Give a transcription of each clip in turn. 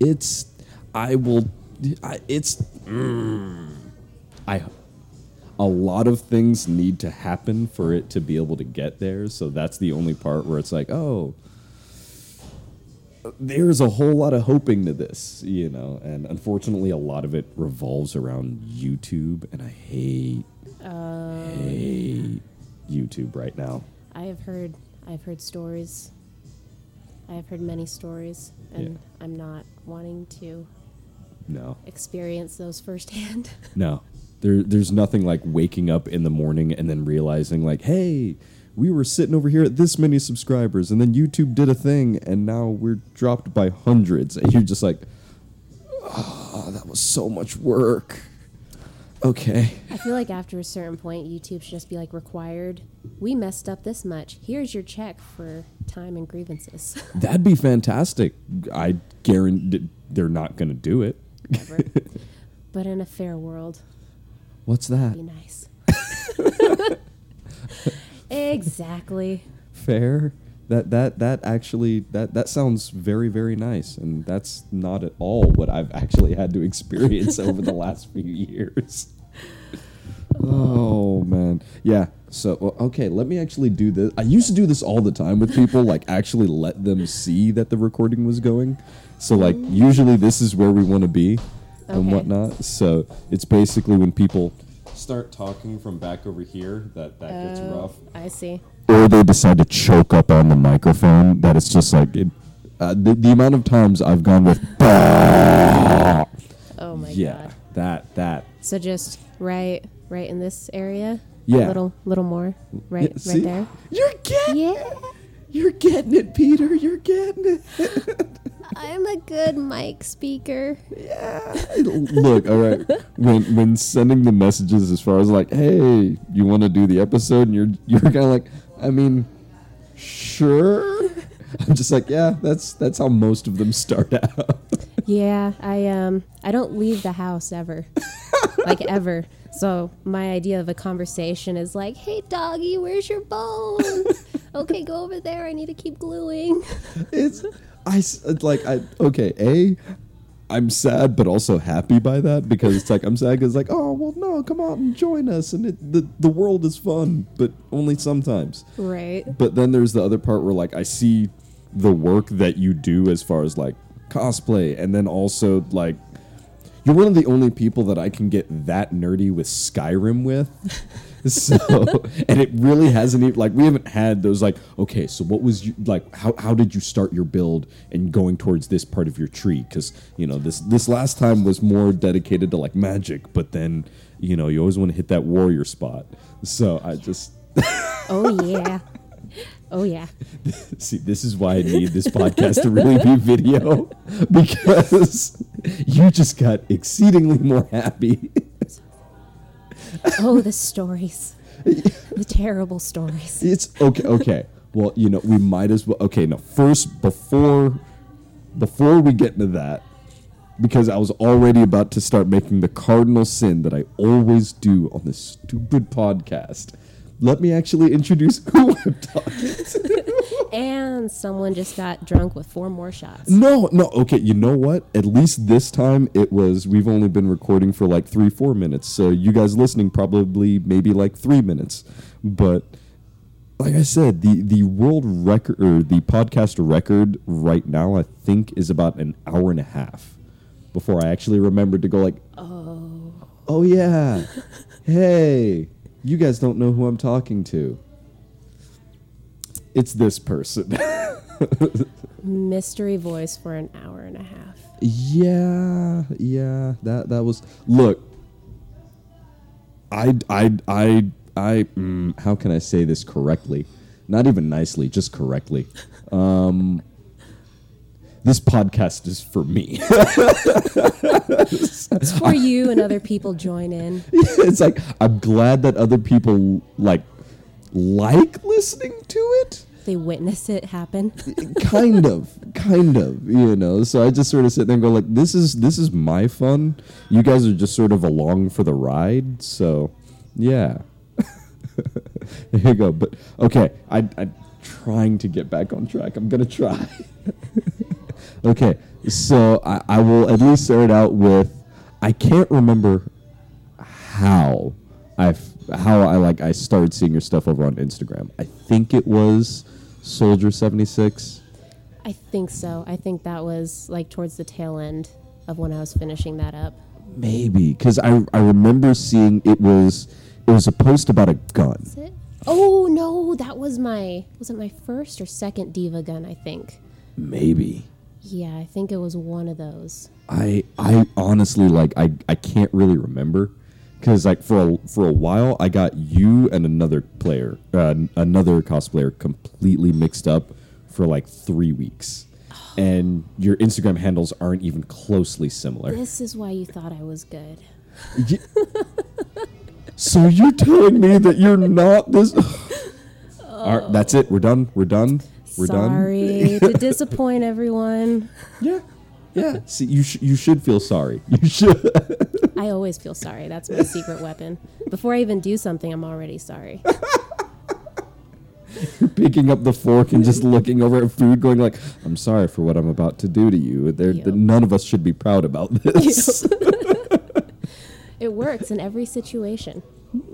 it's I will I, it's mm, I a lot of things need to happen for it to be able to get there. So that's the only part where it's like, oh, there's a whole lot of hoping to this, you know. And unfortunately, a lot of it revolves around YouTube, and I hate, hate YouTube right now. I have heard I've heard stories. I have heard many stories, and Yeah. I'm not wanting to No, experience those firsthand. no. There, there's nothing like waking up in the morning and then realizing like, hey, we were sitting over here at this many subscribers, and then YouTube did a thing, and now we're dropped by hundreds, and you're just like, oh, that was so much work. Okay. I feel like after a certain point, YouTube should just be like required. We messed up this much. Here's your check for time and grievances. That'd be fantastic. I guarantee they're not going to do it. Never. but in a fair world, What's that? be nice. exactly. Fair? That that that actually that that sounds very very nice, and that's not at all what I've actually had to experience over the last few years. Oh man, yeah. So well, okay, let me actually do this. I used to do this all the time with people, like actually let them see that the recording was going. So like usually this is where we want to be and Okay. whatnot. So it's basically when people start talking from back over here that that gets Oh, rough I see. or they decide to choke up on the microphone that it's just like it, uh, the, the amount of times i've gone with Oh my yeah god. that that So just right, right in this area. Yeah. A little, little more. Right, Yeah, right there. you're getting Yeah. you're getting it peter you're getting it I'm a good mic speaker. Yeah. Look all right when when sending the messages as far as like hey you want to do the episode and you're you're kind of like i mean sure i'm just like yeah that's that's how most of them start out Yeah, I um I don't leave the house ever. like ever. So my idea of a conversation is like, "Hey doggy, where's your bone?" okay, go over there. I need to keep gluing. it's I it's like I okay a I'm sad but also happy by that because it's like I'm sad because like oh well no come out and join us and it, the the world is fun but only sometimes right. but then there's the other part where like I see the work that you do as far as like cosplay and then also like you're one of the only people that I can get that nerdy with Skyrim with. so and it really hasn't even like we haven't had those like okay so what was you like how, how did you start your build and going towards this part of your tree because you know this this last time was more dedicated to like magic but then you know you always want to hit that warrior spot so i just Oh yeah. Oh yeah. See, this is why I need this podcast to really be video because you just got exceedingly more happy. Oh, the stories. the terrible stories. It's okay. Okay. Well, you know, we might as well. Okay, no. First, before before we get into that, because I was already about to start making the cardinal sin that I always do on this stupid podcast. Let me actually introduce who I'm talking to. And someone just got drunk with four more shots. No, no. Okay, you know what? At least this time it was. We've only been recording for like three, four minutes. So you guys listening probably maybe like three minutes. But like I said, the the world record or the podcast record right now, I think, is about an hour and a half before I actually remembered to go like, oh, oh yeah, hey, you guys don't know who I'm talking to. It's this person. Mystery voice for an hour and a half. Yeah, yeah. That that was look. I I I I. Mm, how can I say this correctly? Not even nicely, just correctly. Um, this podcast is for me. It's for you and other people join in. it's like I'm glad that other people like like listening to it. They witness it happen. kind of kind of you know so i just sort of sit there and go like this is this is my fun you guys are just sort of along for the ride so yeah there you go but okay i i'm trying to get back on track i'm gonna try okay So I, I will at least start out with I can't remember how I how I like I started seeing your stuff over on Instagram. I think it was Soldier seventy six. I think so. I think that was like towards the tail end of when I was finishing that up. Maybe because I I remember seeing it was it was a post about a gun. Oh no, that was my was it my first or second D.Va gun? I think. Maybe. Yeah, I think it was one of those. I I honestly like I I can't really remember because like for a, for a while I got you and another player uh, another cosplayer completely mixed up for like three weeks, and your Instagram handles aren't even closely similar. This is why you thought I was good. So you're telling me that you're not this? All right, that's it. We're done. We're done. We're done. Sorry to disappoint everyone. Yeah. Yeah. See, you sh- you should feel sorry. You should. I always feel sorry. That's my secret weapon. Before I even do something, I'm already sorry. picking up the fork and just looking over at food, going like, "I'm sorry for what I'm about to do to you." There, Yep. none of us should be proud about this. It works in every situation.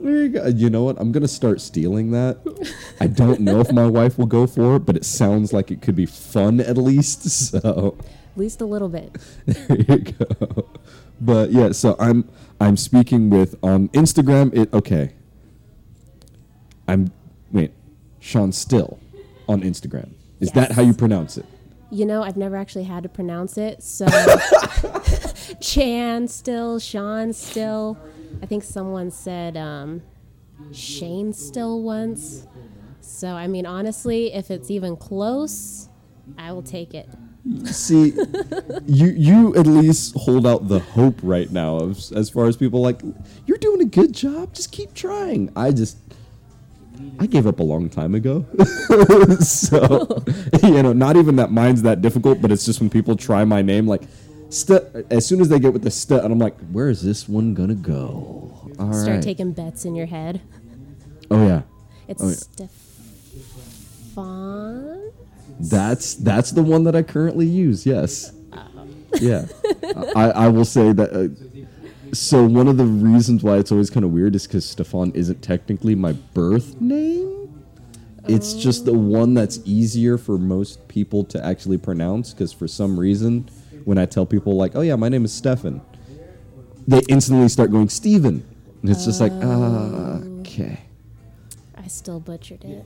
There you go. You know what? I'm gonna start stealing that. I don't know if my wife will go for it, but it sounds like it could be fun at least. So At least a little bit. there you go. But yeah, so I'm I'm speaking with on Instagram. It okay. I'm wait, Sean Still on Instagram. Is that how you pronounce it? You know, I've never actually had to pronounce it. So, Chan still, Sean still. I think someone said um, Shane still once. So, I mean, honestly, if it's even close, I will take it. See, you you at least hold out the hope right now of, as far as people like you're doing a good job. Just keep trying. I just I gave up a long time ago. so you know, not even that mine's that difficult, but it's just when people try my name, like st- as soon as they get with the st, and I'm like, where is this one gonna go? All right. Start taking bets in your head. oh yeah. It's Oh, yeah. Stefan. That's that's the one that I currently use. Yes. Yeah. I, I will say that. Uh, so one of the reasons why it's always kind of weird is because Stefan isn't technically my birth name. It's just the one that's easier for most people to actually pronounce. Because for some reason, when I tell people like, "Oh yeah, my name is Stefan," they instantly start going Steven. And it's just like, ah, okay. I still butchered it.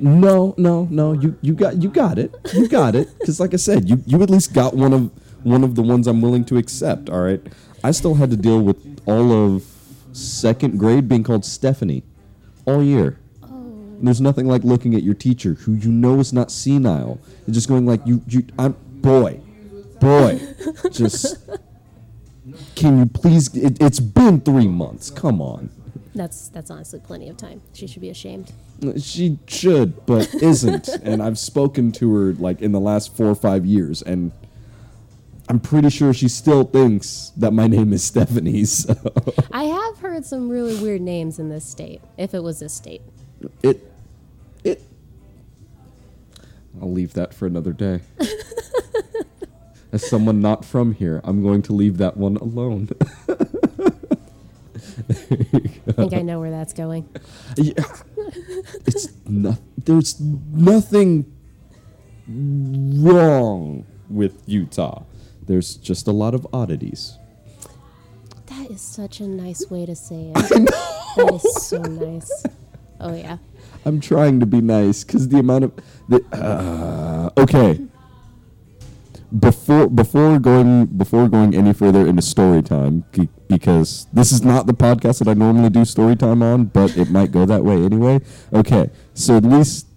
No, no, no. You you got you got it. You got it. Because like I said, you you at least got one of one of the ones I'm willing to accept. All right. I still had to deal with all of second grade being called Stephanie all year. And there's nothing like looking at your teacher who you know is not senile and just going like you you I'm boy, boy, just can you please? It, it's been three months. Come on. That's that's honestly plenty of time. She should be ashamed. She should, but isn't. and I've spoken to her like in the last four or five years, and I'm pretty sure she still thinks that my name is Stephanie. So I have heard some really weird names in this state. If it was this state, it, it. I'll leave that for another day. As someone not from here, I'm going to leave that one alone. I think I know where that's going. Yeah. it's not. There's nothing wrong with Utah. There's just a lot of oddities. That is such a nice way to say it. That is so nice. Oh yeah. I'm trying to be nice because the amount of the uh, okay. Before before going before going any further into story time, because this is not the podcast that I normally do story time on, but it might go that way anyway. Okay, so at least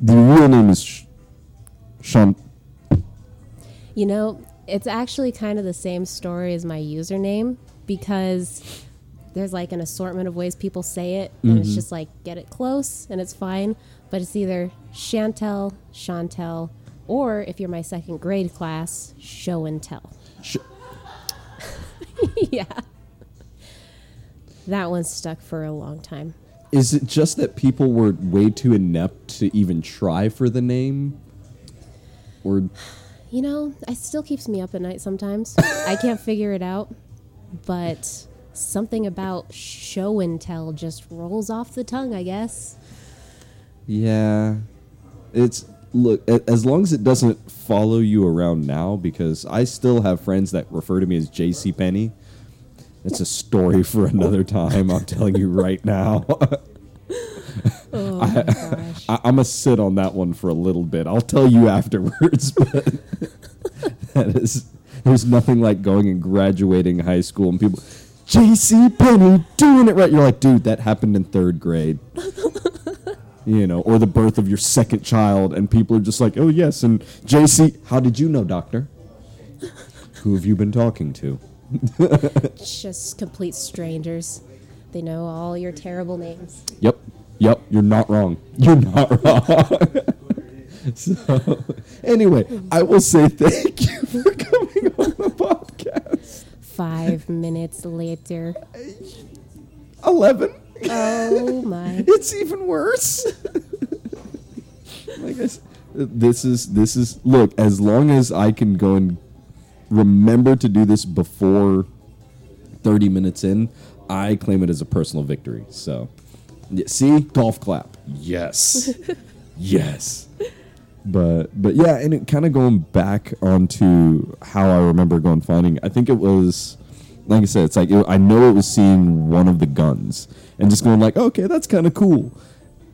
the real name is Sh- Sean. You know, it's actually kind of the same story as my username because there's like an assortment of ways people say it, and it's mm-hmm. just like get it close and it's fine. But it's either Chantel, Chantel, or if you're my second grade class, show and tell. Sh- yeah. That one stuck for a long time. Is it just that people were way too inept to even try for the name? Or You know, it still keeps me up at night sometimes. I can't figure it out, but something about show and tell just rolls off the tongue, I guess. Yeah, it's look as long as it doesn't follow you around now, because I still have friends that refer to me as J.C. Penny. It's a story for another time. I'm telling you right now. Oh my gosh. I, I'm gonna sit on that one for a little bit. I'll tell you afterwards, but that is there's nothing like going and graduating high school and people JC Penny doing it right. You're like, dude, that happened in third grade. You know, or the birth of your second child, and people are just like, oh yes, and JC, how did you know, doctor? Who have you been talking to? just complete strangers. They know all your terrible names. Yep. Yep. You're not wrong. You're not wrong. so, anyway, I will say thank you for coming on the podcast. Five minutes later. 11. Oh my. It's even worse. like I s- this is this is look, as long as I can go and remember to do this before 30 minutes in, I claim it as a personal victory. So, yeah, see, golf clap. Yes. yes. But but yeah, and it kind of going back onto how I remember going finding. I think it was like I said, it's like it, I know it was seeing one of the guns and just going like, okay, that's kind of cool.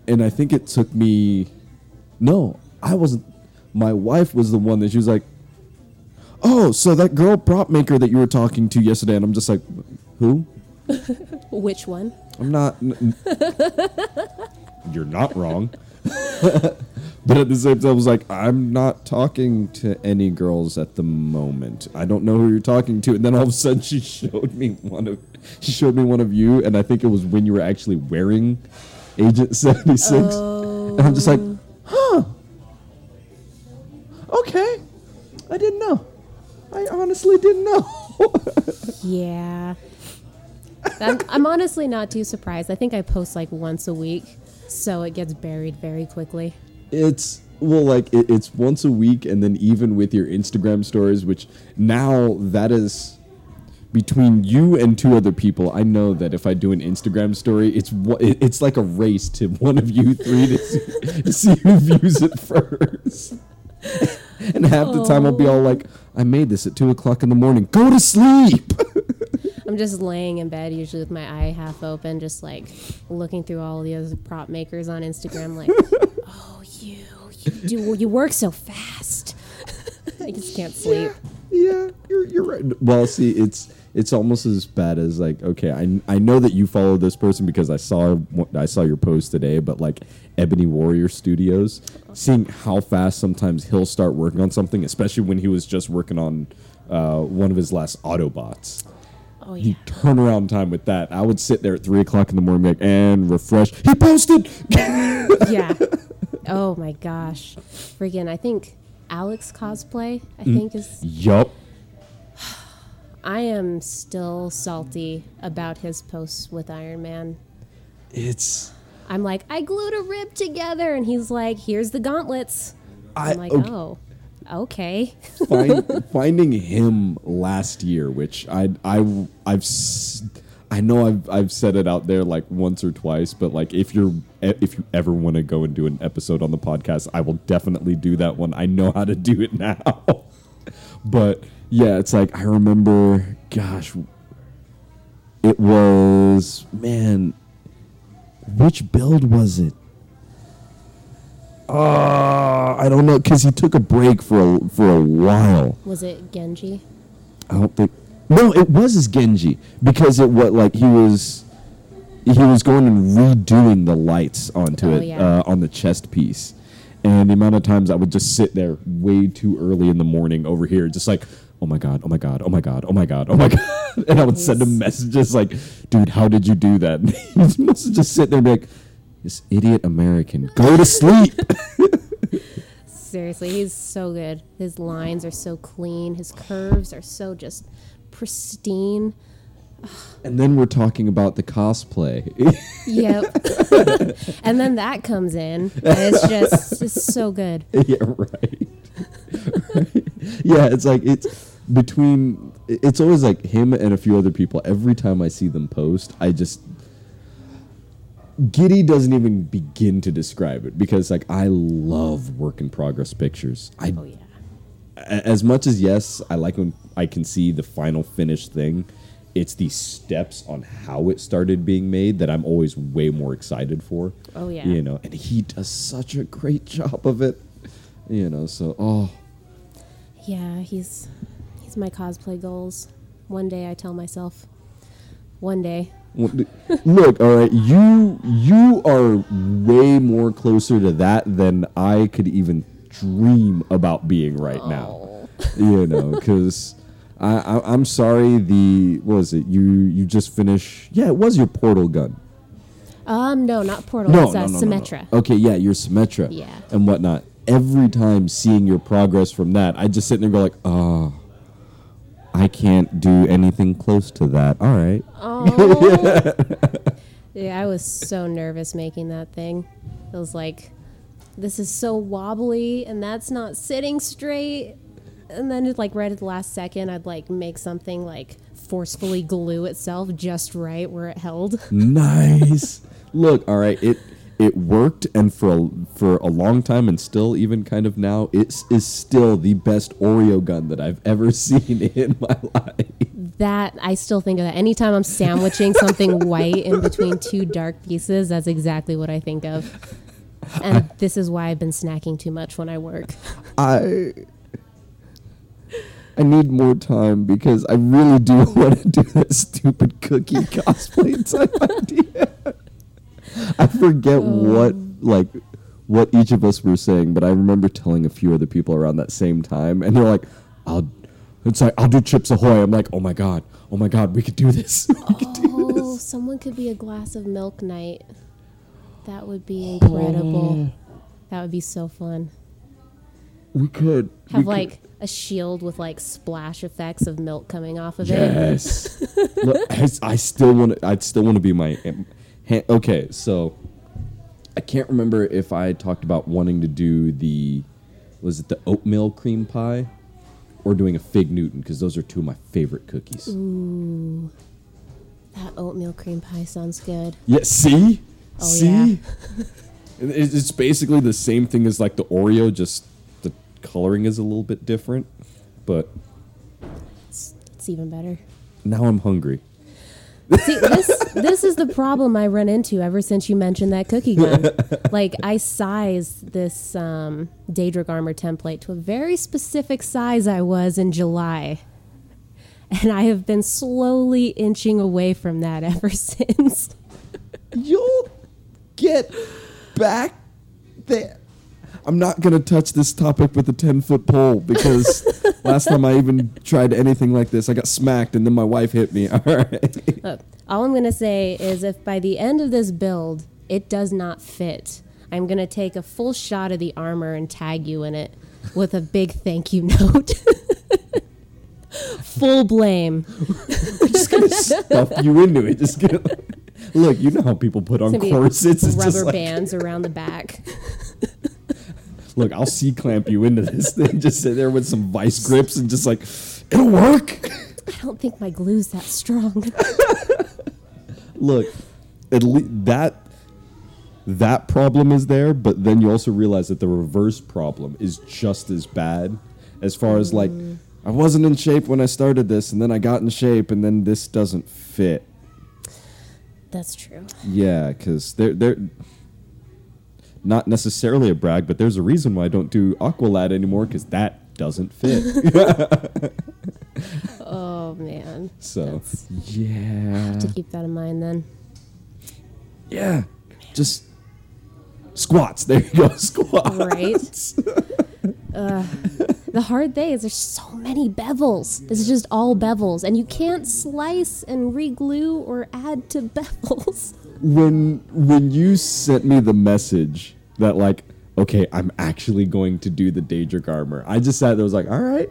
And I think it took me. No, I wasn't. My wife was the one that she was like, "Oh, so that girl prop maker that you were talking to yesterday," and I'm just like, "Who?" Which one? I'm not. n- n- You're not wrong. but at the same time, I was like, I'm not talking to any girls at the moment. I don't know who you're talking to. And then all of a sudden, she showed me one of she showed me one of you, and I think it was when you were actually wearing Agent 76. Oh. And I'm just like, oh. huh. Okay. I didn't know. I honestly didn't know. Yeah. I'm, I'm honestly not too surprised. I think I post like once a week, so it gets buried very quickly. It's well, like it, it's once a week, and then even with your Instagram stories, which now that is between you and two other people. I know that if I do an Instagram story, it's it's like a race to one of you three to see, to see who views it first. And half the time I'll be all like, "I made this at two o'clock in the morning. Go to sleep." I'm just laying in bed, usually with my eye half open, just like looking through all the other prop makers on Instagram, like, oh, you, you do, you work so fast. I just can't sleep. yeah, you're you're right. Well, see, it's it's almost as bad as like okay, I I know that you follow this person because I saw I saw your post today, but like Ebony Warrior Studios, seeing how fast sometimes he'll start working on something, especially when he was just working on uh, one of his last Autobots. Oh The yeah. turnaround time with that, I would sit there at three o'clock in the morning, like, and refresh. He posted. yeah. Oh my gosh. Freaking, I think Alex cosplay, I mm. think is yup. I am still salty about his posts with Iron Man. It's. I'm like, I glued a rib together, and he's like, here's the gauntlets. I, I'm like, okay. oh, okay. find, finding him last year, which I I I've I know I've I've said it out there like once or twice, but like if you're if you ever want to go and do an episode on the podcast, I will definitely do that one. I know how to do it now. but yeah, it's like I remember, gosh, it was man, which build was it? Uh, I don't know because he took a break for a, for a while. Was it Genji? I don't think. No, it was his Genji because it what like he was he was going and redoing the lights onto Oh, it yeah. uh, on the chest piece, and the amount of times I would just sit there way too early in the morning over here, just like. Oh my god! Oh my god! Oh my god! Oh my god! Oh my god! And I would send him messages like, "Dude, how did you do that?" And he must just sit there and be like, "This idiot American, go to sleep." Seriously, he's so good. His lines are so clean. His curves are so just pristine. and then we're talking about the cosplay. Yep. and then that comes in, it's just it's so good. yeah, right. yeah, it's like it's between. It's always like him and a few other people. Every time I see them post, I just giddy doesn't even begin to describe it because like I love work in progress pictures. I Oh yeah. as much as yes, I like when I can see the final finished thing. It's the steps on how it started being made that I'm always way more excited for. Oh, yeah. you know, and he does such a great job of it. You know, so oh, Yeah, he's he's my cosplay goals. One day I tell myself. One day. Look, all right, you you are way more closer to that than I could even dream about being right now. You know, because I, I I'm sorry. The what was it? You you just finished? Yeah, it was your portal gun. Um, no, not Portal. No, it's no, uh, no, no, no. Symmetra. Okay, yeah, your Symmetra. Yeah. and whatnot. Every time seeing your progress from that, I just sit there and go like, oh. I can't do anything close to that. All right. Oh. yeah, I was so nervous making that thing. It was like, this is so wobbly, and that's not sitting straight. And then, like right at the last second, I'd like make something like forcefully glue itself just right where it held. nice. Look, all right, it it worked, and for a, for a long time, and still even kind of now, it is still the best Oreo gun that I've ever seen in my life. That I still think of that. Anytime I'm sandwiching something white in between two dark pieces, that's exactly what I think of. And this is why I've been snacking too much when I work. I I need more time because I really do want to do that stupid cookie cosplay type idea. I forget what oh. like what each of us were saying, but I remember telling a few other people around that same time, and they're like, "I'll." It's like I'll do Chips Ahoy. I'm like, oh my god, oh my god, we could do this. we could do Oh, this. someone could be a glass of milk knight. That would be oh, incredible. That would be so fun. We could we Have could- like a shield with like splash effects of milk coming off of it. Yes. I, I still want to. I'd still want to be my. Okay, so I can't remember if I talked about wanting to do the. Was it the oatmeal cream pie, or doing a fig Newton? Because those are two of my favorite cookies. Ooh, that oatmeal cream pie sounds good. Yeah. See. Oh, see. yeah. It's basically the same thing as like the Oreo, just coloring is a little bit different. But It's, it's even better. now I'm hungry. See, this this is the problem I run into ever since you mentioned that cookie gun. like I sized this um, Daedric armor template to a very specific size I was in July, and I have been slowly inching away from that ever since. You'll get back there. I'm not gonna touch this topic with a ten foot pole because last time I even tried anything like this, I got smacked and then my wife hit me. All right. Look, all I'm gonna say is if by the end of this build it does not fit, I'm gonna take a full shot of the armor and tag you in it with a big thank you note. Full blame. We're just gonna stuff you into it. Just gonna look. You know how people put on It's gonna be corsets. It's just rubber like, bands around the back. Look, I'll C clamp you into this thing. Just sit there with some vice grips and just like, it'll work. I don't think my glue's that strong. look, at least that that problem is there, but then you also realize that the reverse problem is just as bad. As far as like, mm. I wasn't in shape when I started this, and then I got in shape, and then this doesn't fit. That's true. Yeah, because they're they're not necessarily a brag, but there's a reason why I don't do Aqualad anymore because that doesn't fit. Oh man. so That's- yeah, To keep that in mind then. yeah, just squats. There you go, squats. Right? uh, the hard thing is there's so many bevels. This is just all bevels, and you can't slice and reglue or add to bevels. when when you sent me the message that like okay i'm actually going to do the daedric armor. I just sat there was like all right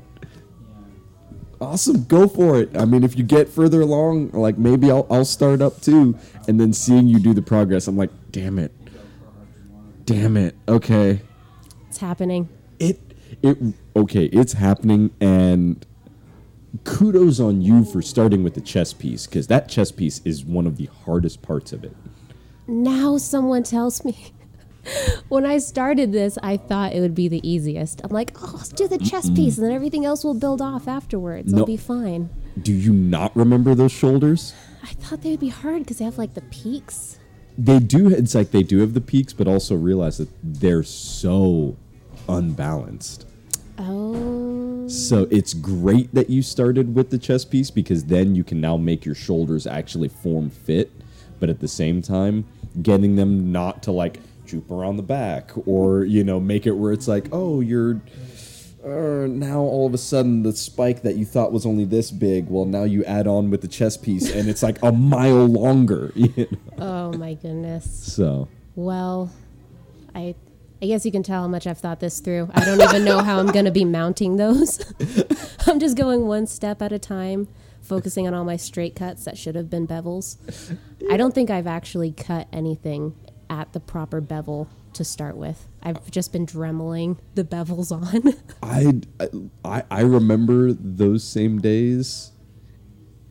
awesome go for it. I mean if you get further along like maybe i'll, I'll start up too. And then seeing you do the progress i'm like damn it. Damn it. Okay. It's happening. it it okay, it's happening, and kudos on you for starting with the chest piece because that chest piece is one of the hardest parts of it. Now someone tells me. when I started this, I thought it would be the easiest. I'm like, oh, let's do the chest piece, and then everything else will build off afterwards. No. It'll be fine. Do you not remember those shoulders? I thought they would be hard because they have like the peaks. They do. It's like they do have the peaks, but also realize that they're so unbalanced. Oh. So it's great that you started with the chest piece because then you can now make your shoulders actually form fit, but at the same time, getting them not to like droop around the back or you know make it where it's like oh you're uh, now all of a sudden the spike that you thought was only this big well now you add on with the chest piece and it's like a mile longer you know? Oh my goodness. so Well, I I guess you can tell how much I've thought this through. I don't even know how I'm going to be mounting those. I'm just going one step at a time, focusing on all my straight cuts that should have been bevels. I don't think I've actually cut anything at the proper bevel to start with. I've just been dremeling the bevels on. I, I I remember those same days,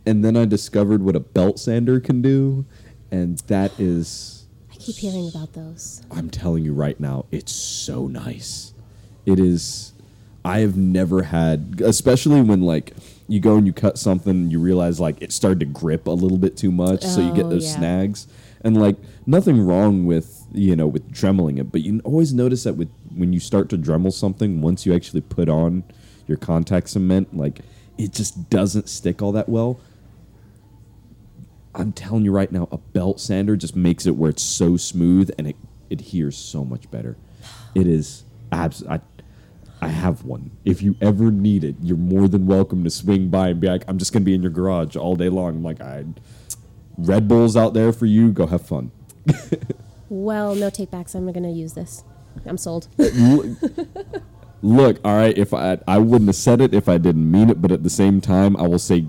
and then I discovered what a belt sander can do, and that is, I keep hearing about those. I'm telling you right now, it's so nice. It is. I have never had, especially when like you go and you cut something, and you realize like it started to grip a little bit too much, so you get Oh, those yeah. snags, and like nothing wrong with you know with dremeling it, but you always notice that with when you start to dremel something, once you actually put on your contact cement, like it just doesn't stick all that well. I'm telling you right now, a belt sander just makes it where it's so smooth and it adheres so much better. It is abs. I, I have one. If you ever need it, you're more than welcome to swing by and be like, "I'm just gonna be in your garage all day long." I'm like, "I, Red Bull's out there for you. Go have fun." Well, no takebacks. I'm going to use this. I'm sold. Look, all right. If I I wouldn't have said it if I didn't mean it, but at the same time, I will say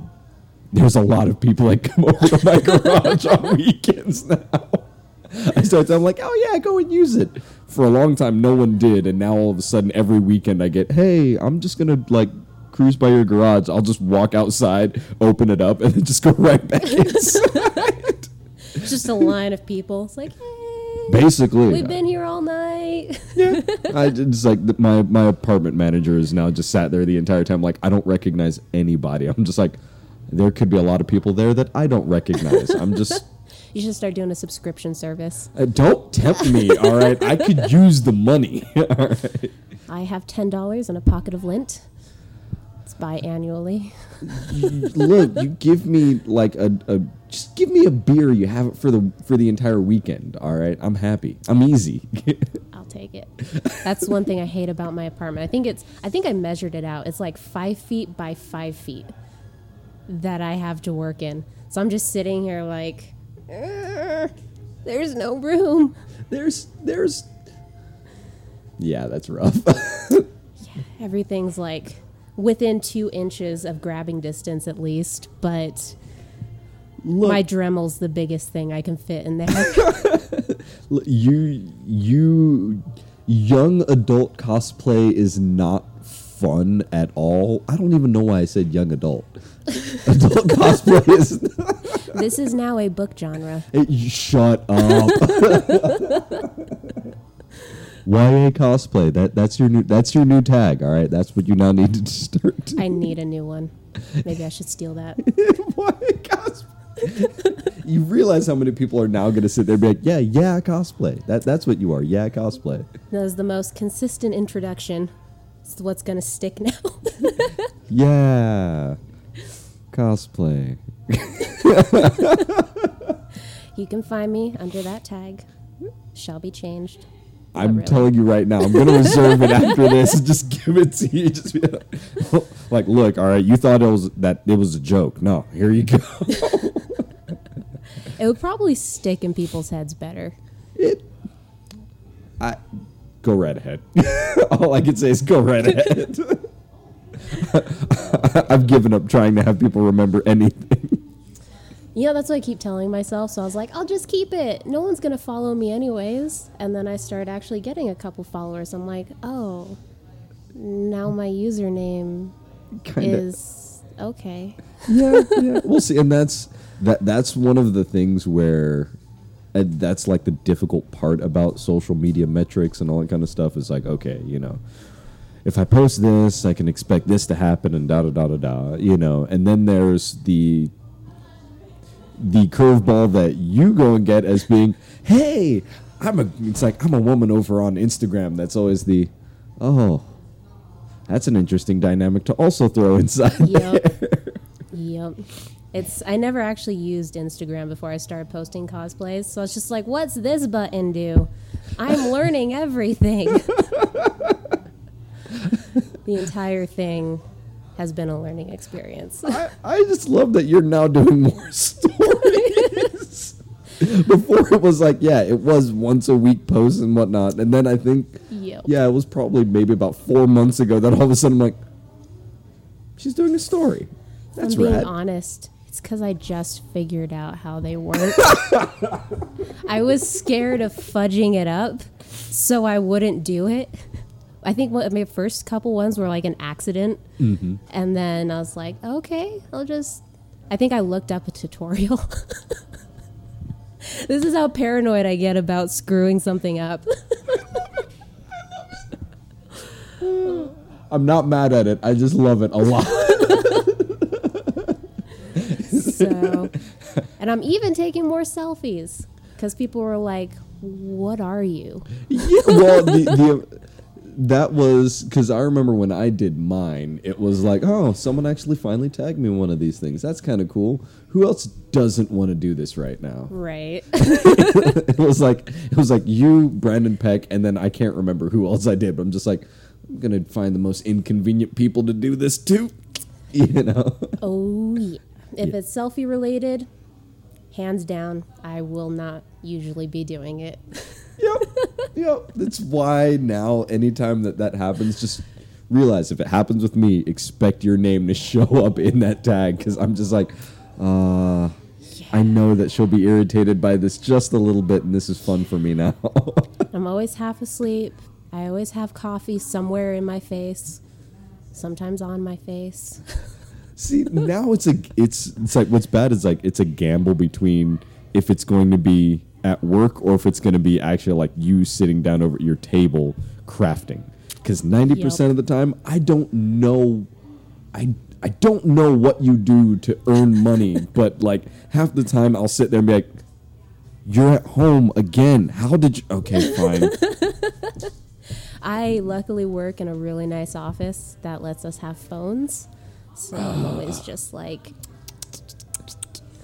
there's a lot of people that come over to my garage on weekends now. I start. I'm like, oh yeah, go and use it. For a long time, no one did, and now all of a sudden, every weekend I get, hey, I'm just gonna like cruise by your garage. I'll just walk outside, open it up, and then just go right back inside. It's just a line of people. It's like, hey, Basically, we've been here all night. I just like my my apartment manager is now just sat there the entire time. Like I don't recognize anybody. I'm just like, there could be a lot of people there that I don't recognize. I'm just. You should start doing a subscription service. Uh, don't tempt me, all right? I could use the money. all right. I have ten dollars and a pocket of lint. It's biannually. Look, you give me like a, a just give me a beer. You have it for the for the entire weekend. All right, I'm happy. I'm easy. I'll take it. That's one thing I hate about my apartment. I think it's. I think I measured it out. It's like five feet by five feet that I have to work in. So I'm just sitting here like, there's no room. there's there's. Yeah, that's rough. Yeah, everything's like within two inches of grabbing distance at least, but Look, my Dremel's the biggest thing I can fit in there. You you young adult cosplay is not fun at all. I don't even know why I said young adult. adult cosplay is this is now a book genre. It- shut up. YA cosplay. That that's your new that's your new tag. All right, that's what you now need to start. I need a new one. Maybe I should steal that. YA cosplay. you realize how many people are now going to sit there and be like, yeah, yeah, cosplay. That that's what you are. Yeah, cosplay. That was the most consistent introduction. It's what's going to stick now. Yeah, cosplay. you can find me under that tag. Shall be changed. I'm really. telling you right now, I'm going to reserve it after this. And just give it to you. Just be like, like, look, all right, you thought it was that it was a joke. No, here you go. It would probably stick in people's heads better. It. I go right ahead. All I can say is go right ahead. I've given up trying to have people remember anything. You know, that's what I keep telling myself. So I was like, I'll just keep it. No one's going to follow me anyways. And then I started actually getting a couple followers. I'm like, oh, now my username Kind of. is okay. yeah, yeah. We'll see, and that's that. That's one of the things where, and that's like the difficult part about social media metrics and all that kind of stuff. Is like, okay, you know, if I post this, I can expect this to happen, and da da da da da. You know, and then there's the the curveball that you go and get as being, hey, I'm a. It's like I'm a woman over on Instagram. That's always the, oh. That's an interesting dynamic to also throw inside. Yep. yep. It's I never actually used Instagram before I started posting cosplays, so it's just like, what's this button do? I'm learning everything. the entire thing has been a learning experience. I, I just love that you're now doing more stories. Before it was like, yeah, it was once a week posts and whatnot. And then I think, Yep. yeah, it was probably maybe about four months ago that all of a sudden I'm like, she's doing a story. That's I'm being rad. honest. It's because I just figured out how they work. I was scared of fudging it up, so I wouldn't do it. I think what, my first couple ones were like an accident, Mm-hmm. and then I was like, okay, I'll just. I think I looked up a tutorial. this is how paranoid I get about screwing something up. I'm not mad at it. I just love it a lot. so, and I'm even taking more selfies because people were like, "What are you?" yeah, well, the, the that was because I remember when I did mine, it was like, oh, someone actually finally tagged me in one of these things. That's kind of cool. Who else doesn't want to do this right now? Right. it was like it was like you, Brandon Peck, and then I can't remember who else I did, but I'm just like, I'm gonna find the most inconvenient people to do this to, you know. Oh yeah. If Yeah. it's selfie related, hands down, I will not usually be doing it. yep, yep. That's why now, anytime that that happens, just realize if it happens with me, expect your name to show up in that tag because I'm just like, uh, I know that she'll be irritated by this just a little bit, and this is fun for me now. I'm always half asleep. I always have coffee somewhere in my face, sometimes on my face. See, now it's a it's it's like what's bad is like it's a gamble between if it's going to be at work or if it's going to be actually like you sitting down over at your table crafting. Because ninety percent of the time, I don't know, I I don't know what you do to earn money, but like half the time I'll sit there and be like, "You're at home again. How did you?" Okay, fine. I luckily work in a really nice office that lets us have phones. So I'm always just like,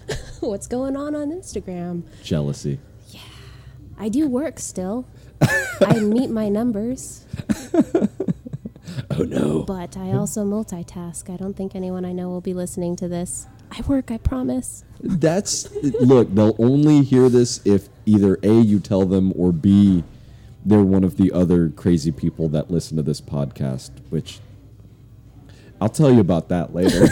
what's going on on Instagram? Jealousy. I do work still. I meet my numbers, Oh no. but I also multitask. I don't think anyone I know will be listening to this. I work, I promise. That's look. They'll only hear this if either a you tell them or b they're one of the other crazy people that listen to this podcast. Which I'll tell you about that later.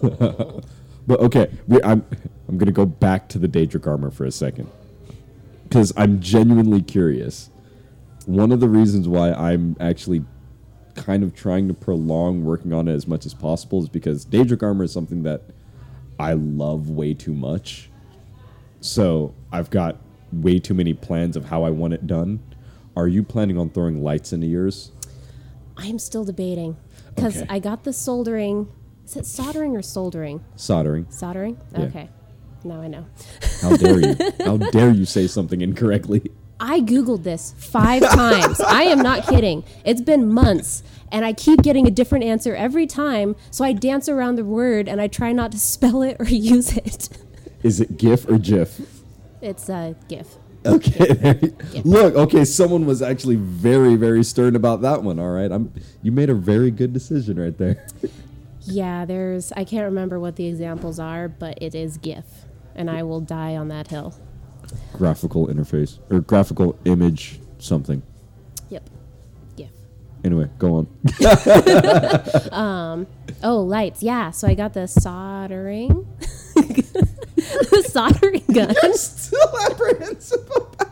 but okay, we, I'm I'm gonna go back to the Daedric armor for a second because I'm genuinely curious. One of the reasons why I'm actually kind of trying to prolong working on it as much as possible is because Daedric armor is something that I love way too much. So I've got way too many plans of how I want it done. Are you planning on throwing lights into yours? I'm still debating because Okay. I got the soldering. Is it soldering or soldering? Soldering. Soldering? Yeah. Now I know. How dare you? How dare you say something incorrectly? I Googled this five times. I am not kidding. It's been months, and I keep getting a different answer every time. So I dance around the word and I try not to spell it or use it. Is it GIF or GIF? It's a GIF. Okay. Yeah. Look, okay, someone was actually very, very stern about that one. All right, I'm. You made a very good decision right there. Yeah, there's, I can't remember what the examples are, but it is GIF. And I will die on that hill. graphical interface or graphical image something. Yep. GIF. Anyway, go on. um, Oh, lights. Yeah. So I got the soldering. the soldering gun. I'm still apprehensive about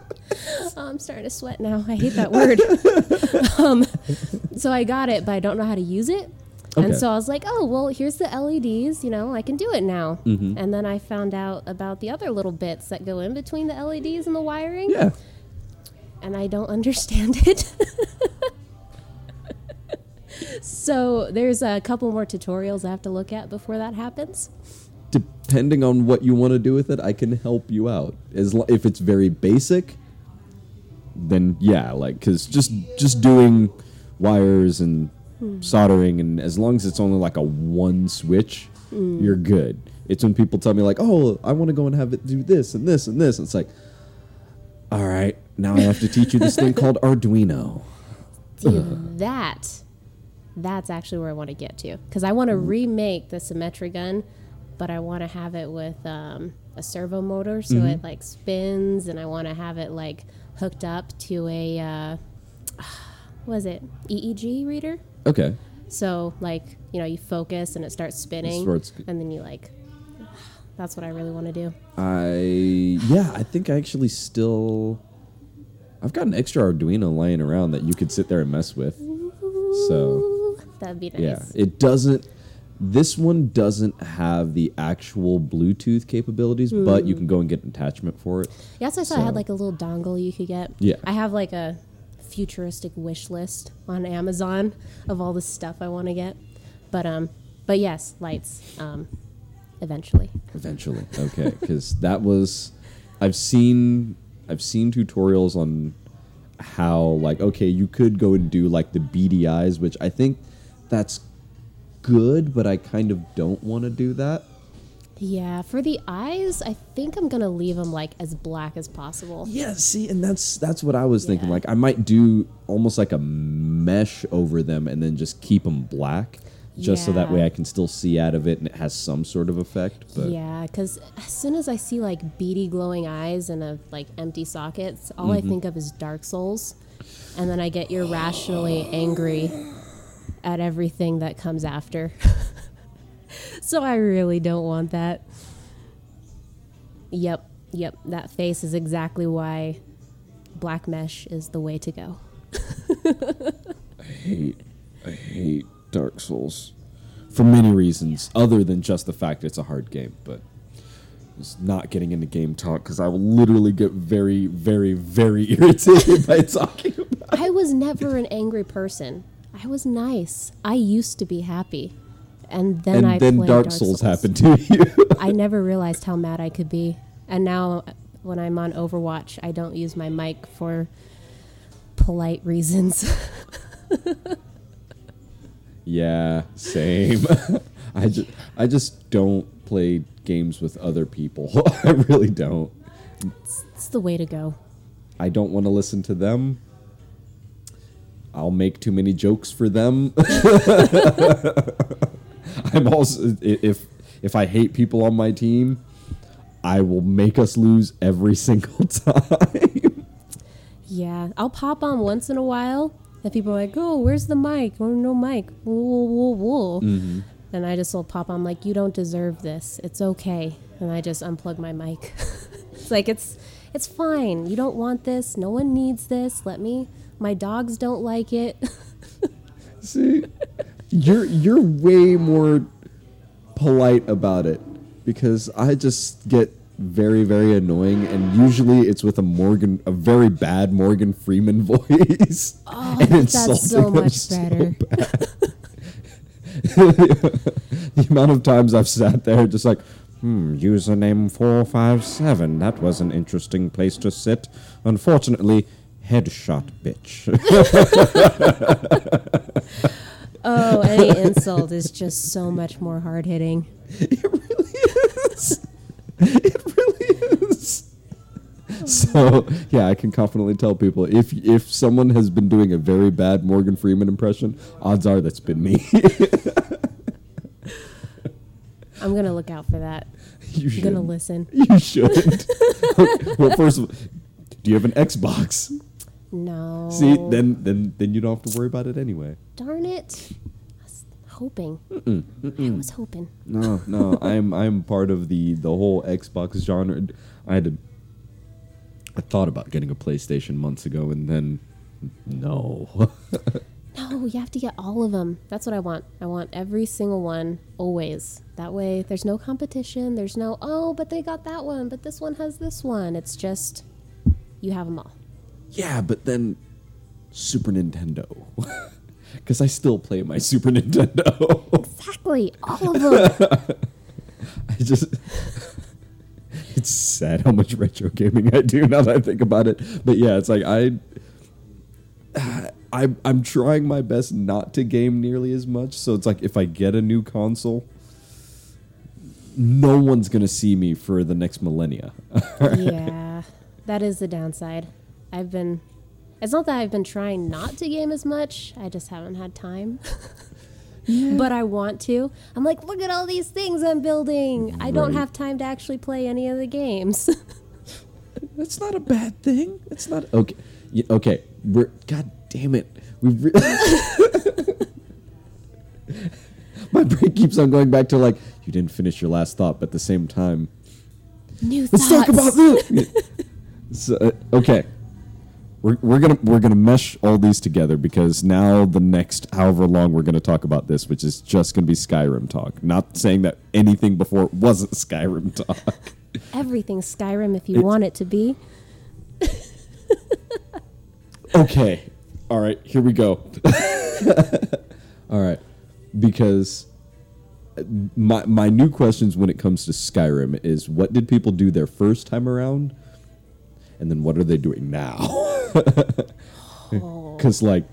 Oh, I'm starting to sweat now. I hate that word. um, so I got it, but I don't know how to use it. Okay. And so I was like, oh, well, here's the LEDs, you know, I can do it now. Mm-hmm. And then I found out about the other little bits that go in between the LEDs and the wiring, Yeah. and I don't understand it. so there's a couple more tutorials I have to look at before that happens. Depending on what you want to do with it, I can help you out. As lo- if it's very basic, then yeah, like because just just doing wires and soldering, and as long as it's only like a one switch, you're good. It's when people tell me like, "Oh, I want to go and have it do this and this and this." And It's like, all right, now I have to teach you this thing called Arduino. Dude, that that's actually where I want to get to because I want to remake the Symmetra gun, but I want to have it with um, a servo motor so it like spins, and I want to have it like hooked up to a uh, what is it EEG reader. Okay, So like you know you focus and it starts spinning, starts- and then you like. That's what I really want to do. I yeah, I think I actually still I've got an extra Arduino laying around that you could sit there and mess with. So that'd be nice. yeah, it doesn't. This one doesn't have the actual Bluetooth capabilities, but you can mm. go and get an attachment for it. Yeah, why I saw I had like a little dongle you could get. Yeah. I have like a futuristic wish list on Amazon of all the stuff I want to get. But um but yes, lights um eventually. Eventually, okay, because that was I've seen I've seen tutorials on how like okay you could go and do like the beady eyes, which I think that's good, but I kind of don't want to do that. Yeah, for the eyes, I think I'm going to leave them like as black as possible. Yeah, see, and that's that's what I was thinking. Like I might do almost like a mesh over them, and then just keep them black, just so that way I can still see out of it, and it has some sort of effect. But Yeah, because as soon as I see like beady glowing eyes and a like empty sockets, all I mm-hmm. think of is Dark Souls, and then I get irrationally angry at everything that comes after. so I really don't want that. Yep, yep, that face is exactly why black mesh is the way to go. I hate I hate Dark Souls for many reasons, other than just the fact it's a hard game. But just not getting into game talk because I will literally get very, very, very irritated by talking about. I was never an angry person. I was nice. I used to be happy. And then And I then played Dark, Souls, happened to you. I never realized how mad I could be. And now when I'm on Overwatch, I don't use my mic for polite reasons. Yeah, same. I just I just don't play games with other people. I really don't. it's the way to go. I don't want to listen to them. I'll make too many jokes for them. I'm also if if I hate people on my team, I will make us lose every single time. Yeah, I'll pop on once in a while, and people are like, "Oh, where's the mic? Oh, no mic." Whoa, whoa, whoa. Mm-hmm. And I just will pop on like, "You don't deserve this. It's okay." And I just unplug my mic. it's like it's it's fine. You don't want this. No one needs this. Let me. My dogs don't like it. See, you're you're way more polite about it because I just get very very annoying, and usually it's with a Morgan, a very bad Morgan Freeman voice. Oh, and that's insulting so them much so better. bad. the amount of times I've sat there just like. Hmm, username 457. That was an interesting place to sit. Unfortunately, headshot bitch. Oh, any insult is just so much more hard hitting. It really is. It really is. So yeah, I can confidently tell people if if someone has been doing a very bad Morgan Freeman impression, odds are that's been me. I'm gonna look out for that. you I'm should. gonna listen. You should. well, first of all, do you have an Xbox? No. See, then then then you don't have to worry about it anyway. Darn it. I was hoping. I was hoping. No, no, I'm I'm part of the the whole Xbox genre. I had to I thought about getting a PlayStation months ago, and then no. No, you have to get all of them. That's what I want. I want every single one always. That way, there's no competition. There's no, oh, but they got that one, but this one has this one. It's just, you have them all. Yeah, but then Super Nintendo. Because I still play my Super Nintendo. Exactly, all of them. I just. it's sad how much retro gaming I do now that I think about it. But yeah, it's like I. I I'm trying my best not to game nearly as much. So it's like if I get a new console, no one's gonna see me for the next millennia. yeah, that is the downside. I've been, it's not that I've been trying not to game as much, I just haven't had time. yeah. But I want to. I'm like, look at all these things I'm building. I don't Right. have time to actually play any of the games. That's not a bad thing. It's not okay. y- Okay, we're God damn it. We re- my brain keeps on going back to like you didn't finish your last thought, but at the same time, New let's thoughts. talk about this. so, uh, okay, we're, we're gonna we're gonna mesh all these together because now the next however long we're gonna talk about this, which is just gonna be Skyrim talk. Not saying that anything before wasn't Skyrim talk. Everything's Skyrim if you want it to be. okay all right here we go all right because uh, my my new questions when it comes to skyrim is what did people do their first time around and then what are they doing now because like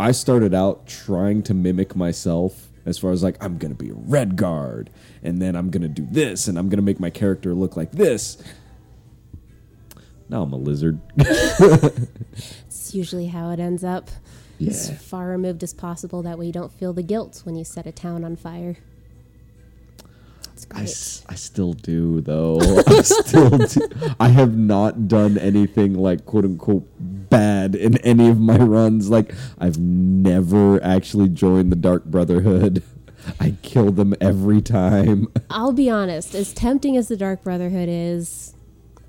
i started out trying to mimic myself as far as like i'm gonna be a Redguard and then i'm gonna do this and i'm gonna make my character look like this now i'm a lizard It's usually how it ends up. As far removed as possible. That way you don't feel the guilt when you set a town on fire. I, s- I still do though. I still do. I have not done anything like quote unquote bad in any of my runs. Like I've never actually joined the Dark Brotherhood. I kill them every time. I'll be honest, as tempting as the Dark Brotherhood is,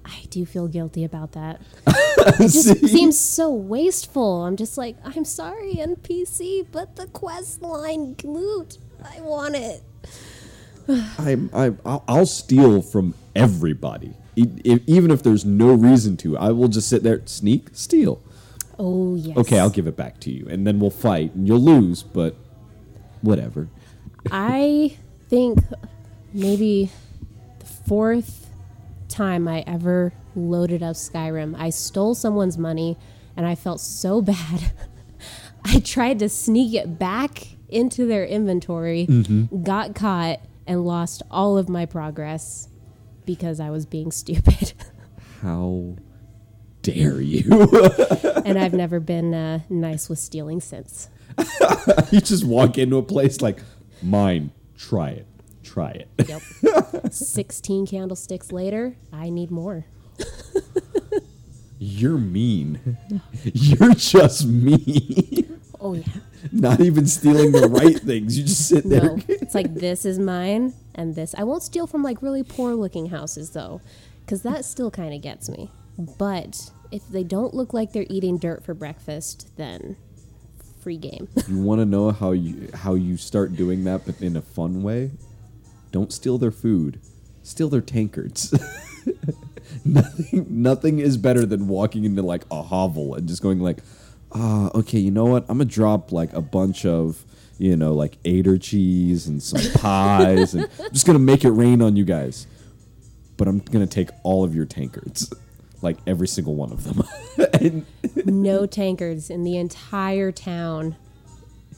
I do feel guilty about that. It just See? seems so wasteful. I'm just like, I'm sorry, NPC, but the quest line loot, I want it. I'm, I'm I'll, I'll steal from everybody, E- e- even if there's no reason to. I will just sit there, sneak, steal. Oh yes. Okay, I'll give it back to you, and then we'll fight, and you'll lose, but whatever. I think maybe the fourth time I ever loaded up Skyrim, I stole someone's money and I felt so bad. I tried to sneak it back into their inventory, mm-hmm. got caught, and lost all of my progress because I was being stupid. How dare you? and I've never been uh, nice with stealing since. you just walk into a place like mine. Try it. Try it. Yep. 16 candlesticks later, I need more. You're mean. You're just mean. Oh, yeah. Not even stealing the right things. You just sit there. No, it's like this is mine and this. I won't steal from like really poor looking houses though, because that still kind of gets me. But if they don't look like they're eating dirt for breakfast, then free game. You want to know how you how you start doing that, but in a fun way? Don't steal their food. Steal their tankards. nothing nothing is better than walking into like a hovel and just going like, ah, okay, you know what? I'm gonna drop like a bunch of you know like Eidar cheese and some pies, and I'm just gonna make it rain on you guys. But I'm gonna take all of your tankards, like every single one of them. and no tankards in the entire town.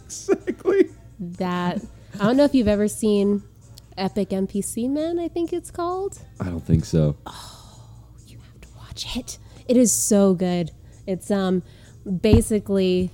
exactly. That I don't know if you've ever seen Epic NPC Men. I think it's called. I don't think so. Oh, you have to watch it. It is so good. It's um basically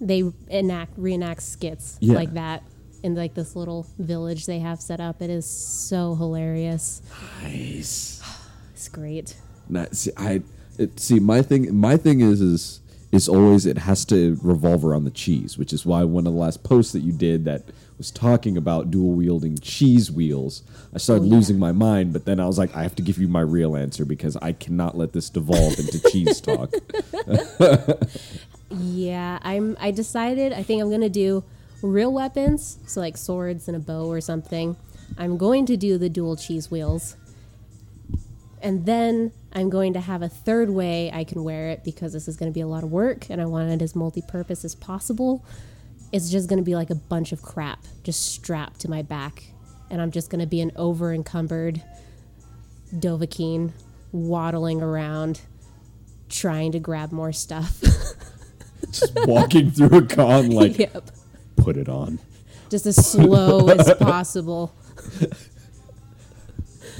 they enact reenact skits Yeah. like that in like this little village they have set up. It is so hilarious. Nice. It's great. Not, see, I it, see my thing. My thing is is is always it has to revolve around the cheese, which is why one of the last posts that you did that was talking about dual wielding cheese wheels, I started Oh, yeah. losing my mind. But then I was like, I have to give you my real answer because I cannot let this devolve into cheese talk. Yeah, I'm. I decided. I think I'm gonna do real weapons, so like swords and a bow or something. I'm going to do the dual cheese wheels, and then I'm going to have a third way I can wear it because this is going to be a lot of work, and I want it as multi-purpose as possible. It's just going to be like a bunch of crap just strapped to my back, and I'm just going to be an over encumbered Dovahkiin waddling around trying to grab more stuff. Just walking through a con, like, yep. put it on. just as slow as possible.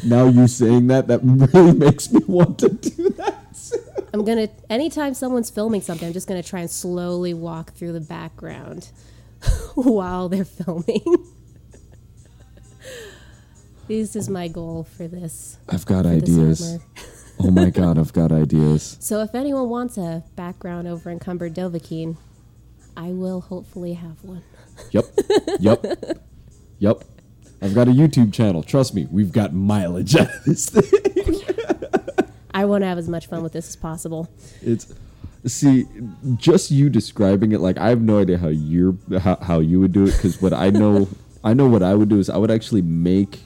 Now you saying that, that really makes me want to do that. I'm gonna anytime someone's filming something, I'm just gonna try and slowly walk through the background while they're filming. this is my goal for this. I've got ideas. oh my god, I've got ideas. So if anyone wants a background over encumbered Dovahkiin, I will hopefully have one. Yep. Yep. Yep. I've got a YouTube channel. Trust me, we've got mileage out of this thing. I want to have as much fun with this as possible. It's see, just you describing it like I have no idea how you're how, how you would do it because what I know I know what I would do is I would actually make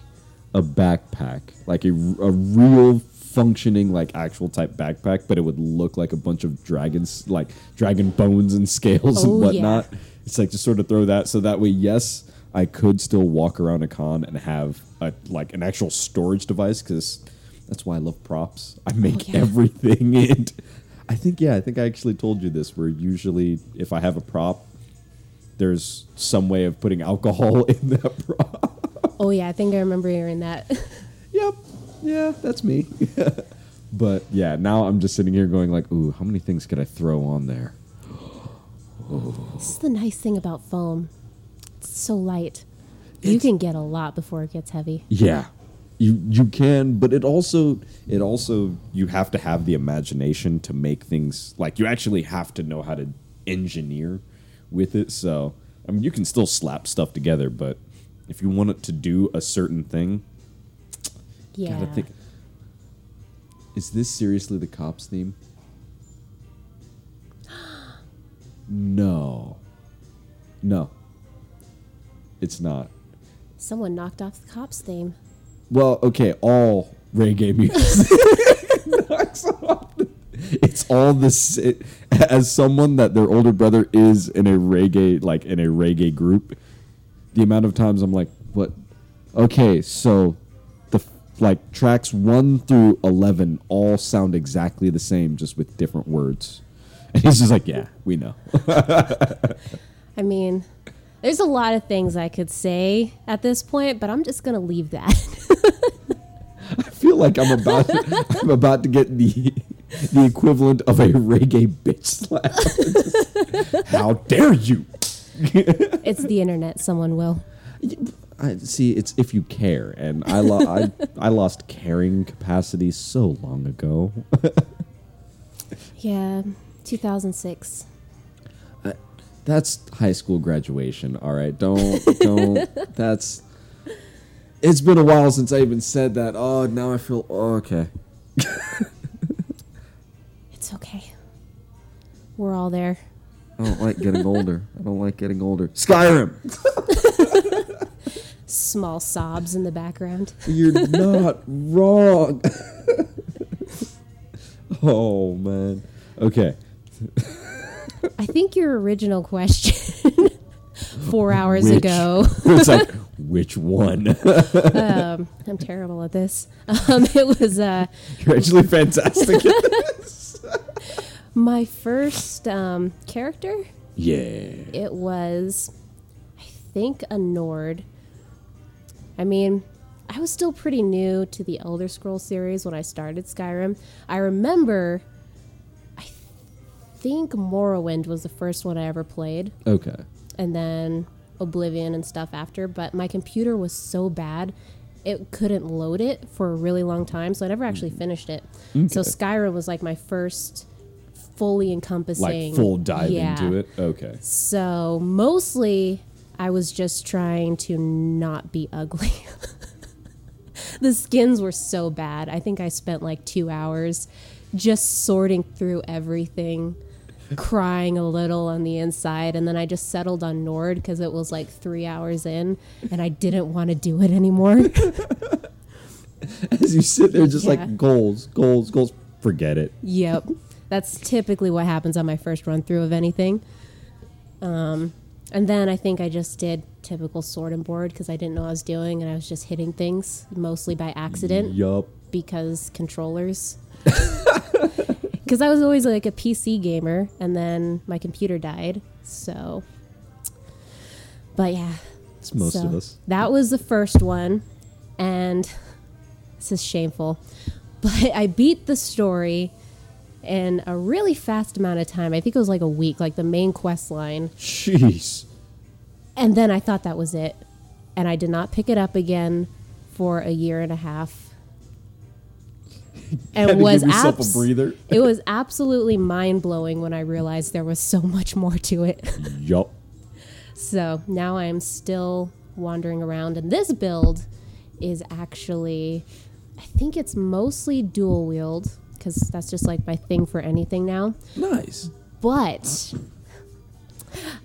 a backpack like a, a real functioning like actual type backpack but it would look like a bunch of dragons like dragon bones and scales Oh, and yeah. whatnot it's like just sort of throw that so that way yes i could still walk around a con and have a like an actual storage device because that's why i love props i oh, make yeah. everything in i think yeah i think i actually told you this where usually if i have a prop there's some way of putting alcohol in that prop Oh yeah, I think I remember hearing that. Yep. Yeah, that's me. but yeah, now I'm just sitting here going like, ooh, how many things could I throw on there? this is the nice thing about foam. It's so light. you can get a lot before it gets heavy. Yeah. You you can, but it also it also you have to have the imagination to make things like you actually have to know how to engineer with it. So I mean you can still slap stuff together, but if you want it to do a certain thing, Yeah. gotta think Is this seriously the cops theme? no. No. It's not. Someone knocked off the cops theme. Well, okay, all reggae music It's all this. It, as someone that their older brother is in a reggae, like in a reggae group, the amount of times I'm like, "What? Okay, so the like tracks one through eleven all sound exactly the same, just with different words." And he's just like, "Yeah, we know." I mean, there's a lot of things I could say at this point, but I'm just gonna leave that. I feel like I'm about I'm about to get the the equivalent of a reggae bitch slap. How dare you? it's the internet. Someone will. I see. It's if you care, and I lo- I I lost caring capacity so long ago. Yeah, 2006. That's high school graduation. All right, don't don't. That's. It's been a while since I even said that. Oh, now I feel oh, okay. It's okay. We're all there. I don't like getting older. I don't like getting older. Skyrim. Small sobs in the background. You're not wrong. oh man. Okay. I think your original question four hours Which- ago. it's like which one? Um, I'm terrible at this. Um, it was uh, You're actually fantastic. my first um, character. yeah. It was, I think, a Nord. I mean, I was still pretty new to the Elder Scrolls series when I started Skyrim. I remember, think Morrowind was the first one I ever played, Okay. and then Oblivion and stuff after. But my computer was so bad, it couldn't load it for a really long time, so I never actually mm. finished it. So Skyrim was like my first fully encompassing. Like full dive Yeah. into it. Okay. So mostly I was just trying to not be ugly. the skins were so bad. I think I spent like two hours just sorting through everything, crying a little on the inside. And then I just settled on Nord because it was like three hours in and I didn't want to do it anymore. As you sit there, just Yeah. like goals, goals, goals. Forget it. Yep. That's typically what happens on my first run through of anything. Um, and then I think I just did typical sword and board because I didn't know I was doing and I was just hitting things mostly by accident Yup. because controllers. Because I was always like a PC gamer and then my computer died. So, but yeah. It's most So of us. That was the first one, and this is shameful, but I beat the story in a really fast amount of time. I think it was like a week, like the main quest line, Jeez. and then I thought that was it, and I did not pick it up again for a year and a half. And was abs- it was absolutely mind blowing when I realized there was so much more to it. yup. So now I'm still wandering around, and this build is actually, I think it's mostly dual wield because that's just like my thing for anything now. Nice. But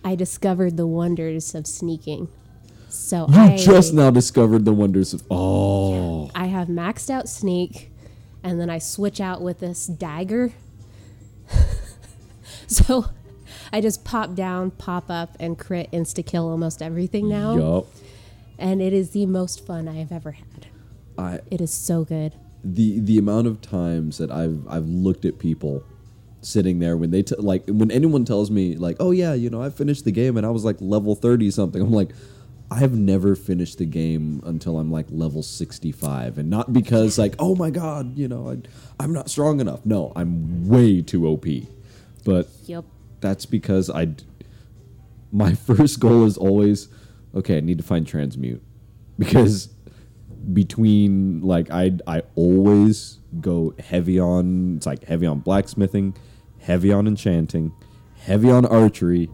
I discovered the wonders of sneaking. So You I just now discovered the wonders of. Oh. I have maxed out sneak, and then I switch out with this dagger. so I just pop down, pop up, and crit insta kill almost everything now. Yup. and it is the most fun I have ever had. I It is so good. the the amount of times that I've I've looked at people sitting there when they t- like when anyone tells me like oh yeah you know I finished the game and I was like level 30 something I'm like I have never finished the game until I'm like level 65 and not because like oh my god you know I, I'm not strong enough. No I'm way too OP but Yep. that's because I my first goal is always okay I need to find transmute. Because between like I I always go heavy on it's like heavy on blacksmithing, heavy on enchanting, heavy on archery,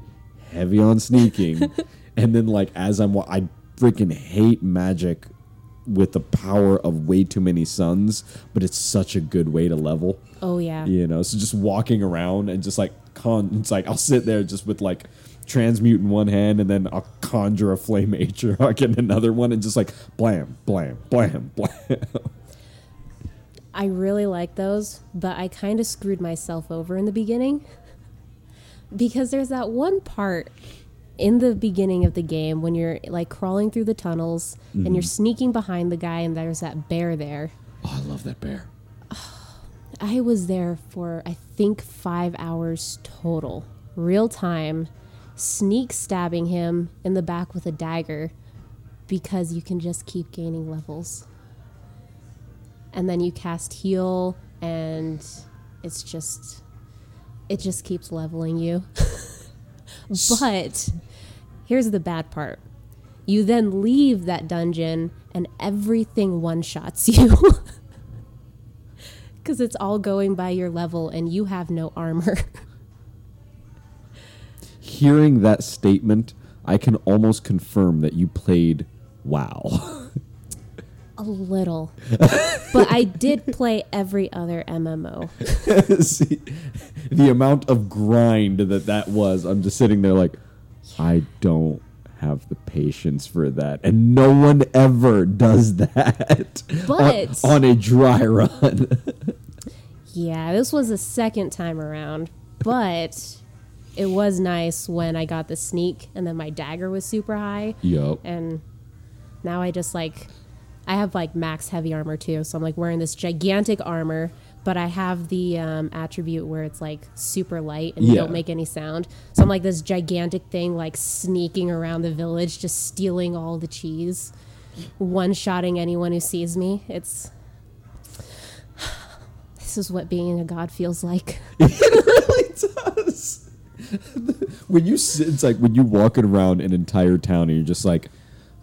heavy on sneaking, and then like as I'm I freaking hate magic with the power of way too many suns, but it's such a good way to level. Oh yeah. You know, so just walking around and just like con, it's like I'll sit there just with like transmute in one hand and then I'll conjure a flame atronach in another one and just like blam, blam, blam, blam. I really like those, but I kind of screwed myself over in the beginning because there's that one part in the beginning of the game when you're like crawling through the tunnels and you're mm-hmm. sneaking behind the guy and there's that bear there. Oh, I love that bear. I was there for I think 5 hours total. Real time sneak stabbing him in the back with a dagger because you can just keep gaining levels. And then you cast heal and it's just it just keeps leveling you. but here's the bad part. You then leave that dungeon and everything one-shots you. Cuz it's all going by your level and you have no armor. Hearing that statement, I can almost confirm that you played WoW. A little. but I did play every other MMO. See, the amount of grind that that was, I'm just sitting there like, I don't have the patience for that, and no one ever does that on- But- on, a dry run. Yeah, this was the second time around, but it was nice when I got the sneak and then my dagger was super high. Yup. And now I just like, I have like max heavy armor too. So I'm like wearing this gigantic armor, but I have the um, attribute where it's like super light and you Yeah. don't make any sound. So I'm like this gigantic thing, like sneaking around the village, just stealing all the cheese, one shotting anyone who sees me. It's. This is what being a god feels like. It really does. when you sit, it's like when you're walking around an entire town and you're just like,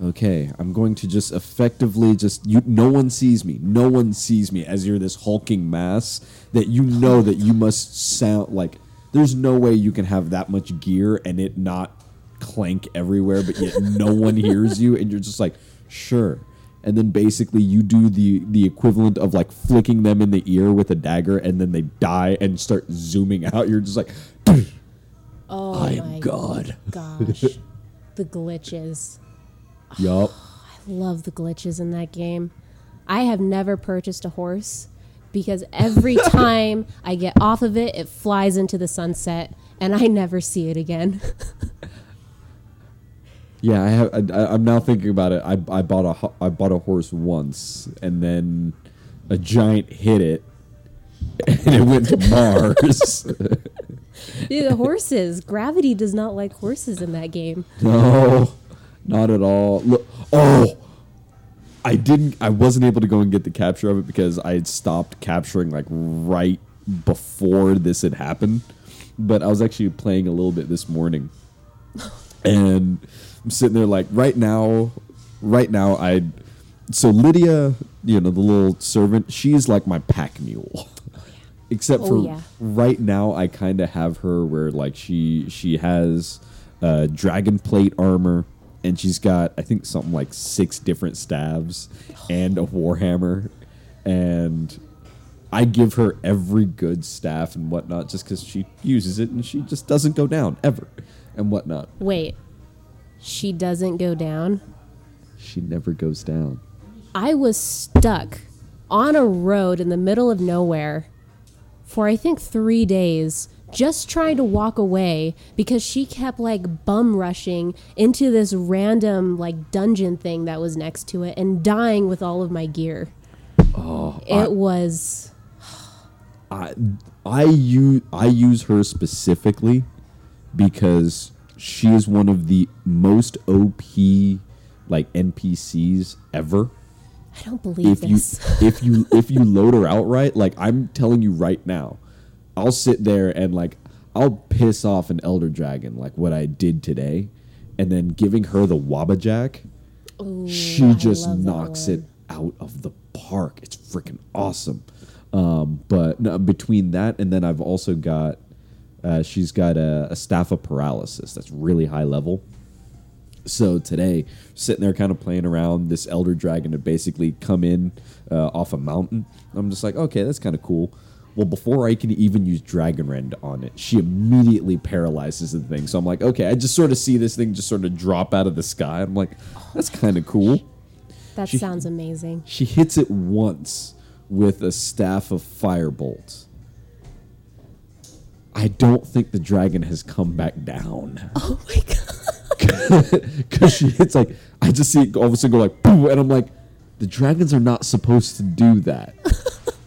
okay, I'm going to just effectively just you. No one sees me. No one sees me as you're this hulking mass that you know that you must sound like. There's no way you can have that much gear and it not clank everywhere, but yet no one hears you, and you're just like, sure. And then basically you do the the equivalent of like flicking them in the ear with a dagger, and then they die and start zooming out. You're just like, Oh I my am God. gosh. the glitches. Yup. I love the glitches in that game. I have never purchased a horse because every time I get off of it, it flies into the sunset and I never see it again. Yeah, I have. I, I'm now thinking about it. I, I bought a ho- I bought a horse once, and then a giant hit it, and it went to Mars. Dude, the horses. Gravity does not like horses in that game. no, not at all. Look, oh, I didn't. I wasn't able to go and get the capture of it because I had stopped capturing like right before this had happened. But I was actually playing a little bit this morning, and I'm sitting there like right now, right now I. So Lydia, you know the little servant, she's like my pack mule. Except Oh, for yeah. right now, I kind of have her where like she she has uh, dragon plate armor, and she's got I think something like six different staves and a warhammer, and I give her every good staff and whatnot just because she uses it and she just doesn't go down ever and whatnot. Wait, she doesn't go down? She never goes down. I was stuck on a road in the middle of nowhere for I think three days just trying to walk away because she kept like bum rushing into this random like dungeon thing that was next to it and dying with all of my gear. Oh, it was I I use I use her specifically because she is one of the most OP like NPCs ever. I don't believe If you if you if you load her outright, like I'm telling you right now, I'll sit there and like I'll piss off an elder dragon like what I did today, and then giving her the Wabbajack, she I just knocks it out of the park. It's freaking awesome. Um, but no, between that and then I've also got uh, she's got a, a staff of paralysis that's really high level. So today, sitting there kind of playing around, this elder dragon to basically come in uh, off a mountain. I'm just like, okay, that's kind of cool. Well, before I can even use Dragon Rend on it, she immediately paralyzes the thing. So I'm like, okay, I just sort of see this thing just sort of drop out of the sky. I'm like, that's kind of cool. That she- sounds amazing. She hits it once with a staff of firebolt. I don't think the dragon has come back down. Oh my god. because she hits like I just see it all of a sudden go like boom, and I'm like, the dragons are not supposed to do that.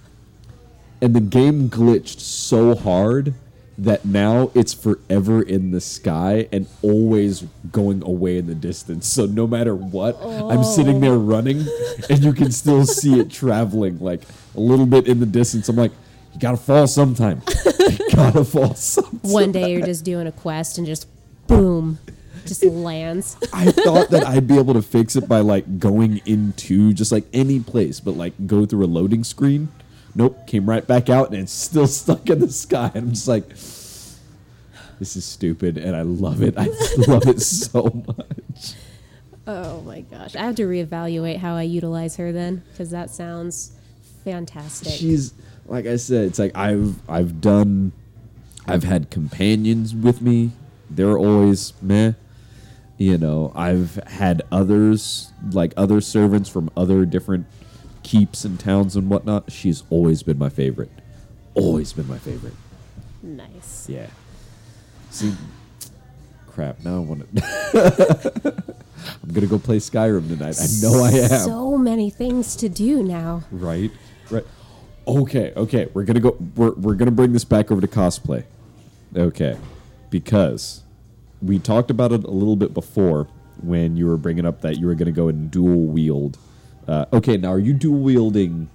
and the game glitched so hard that now it's forever in the sky and always going away in the distance. So no matter what, I'm sitting there oh. running, and you can still see it traveling like a little bit in the distance. I'm like, you gotta fall sometime. you gotta fall sometime. One day you're just doing a quest and just boom, just lands. I thought that I'd be able to fix it by like going into just like any place, but like go through a loading screen. Nope, came right back out and it's still stuck in the sky. And I'm just like, this is stupid, and I love it. I love it so much. Oh my gosh. I have to reevaluate how I utilize her then because that sounds fantastic. She's like I said, it's like I've I've done, I've had companions with me. They're always meh. You know, I've had others like other servants from other different keeps and towns and whatnot. She's always been my favorite. Always been my favorite. nice. Yeah. See, crap. Now I want to. I'm gonna go play Skyrim tonight. I know I am. So many things to do now. Right. Right. Okay. Okay. We're gonna go. We're we're gonna bring this back over to cosplay. Okay, because we talked about it a little bit before when you were bringing up that you were gonna go and dual wield. Uh, okay. Now, are you dual wielding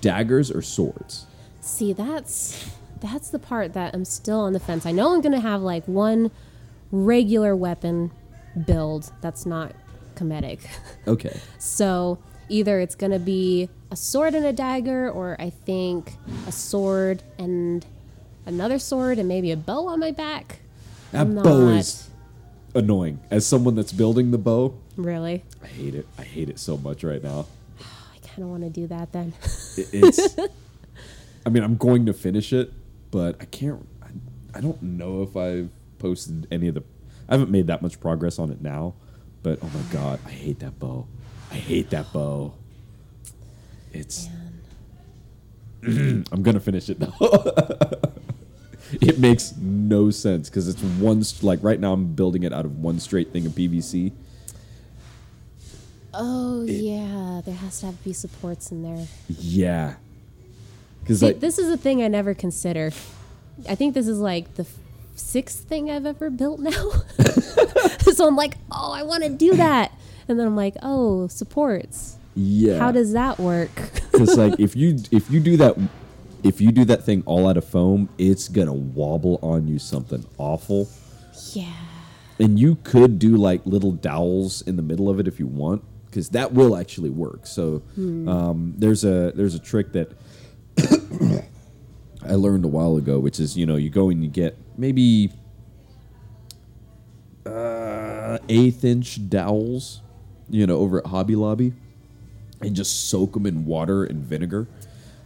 daggers or swords? See, that's that's the part that I'm still on the fence. I know I'm gonna have like one regular weapon build that's not comedic. Okay. So either it's going to be a sword and a dagger, or I think a sword and another sword and maybe a bow on my back. That bow is annoying. As someone that's building the bow, Really? I hate it. I hate it so much right now. I kind of want to do that then. It- it's. I mean, I'm going to finish it, but I can't. I, I don't know if I've posted any of the. I haven't made that much progress on it now, but oh my god, I hate that bow. I hate that bow. It's. I'm gonna finish it though. it makes no sense because it's one like right now I'm building it out of one straight thing of PVC. Oh, yeah. There has to have to be supports in there. Yeah, because like this is a thing I never consider. I think this is like the f- sixth thing I've ever built now. so I'm like, oh, I want to do that. And then I'm like, oh, supports. yeah, How does that work? Because like if you if you do that if you do that thing all out of foam, it's gonna wobble on you something awful. yeah. And you could do like little dowels in the middle of it if you want, because that will actually work. So um, there's a there's a trick that I learned a while ago, which is you know you go and you get maybe uh, eighth inch dowels, you know, over at Hobby Lobby, and just soak them in water and vinegar.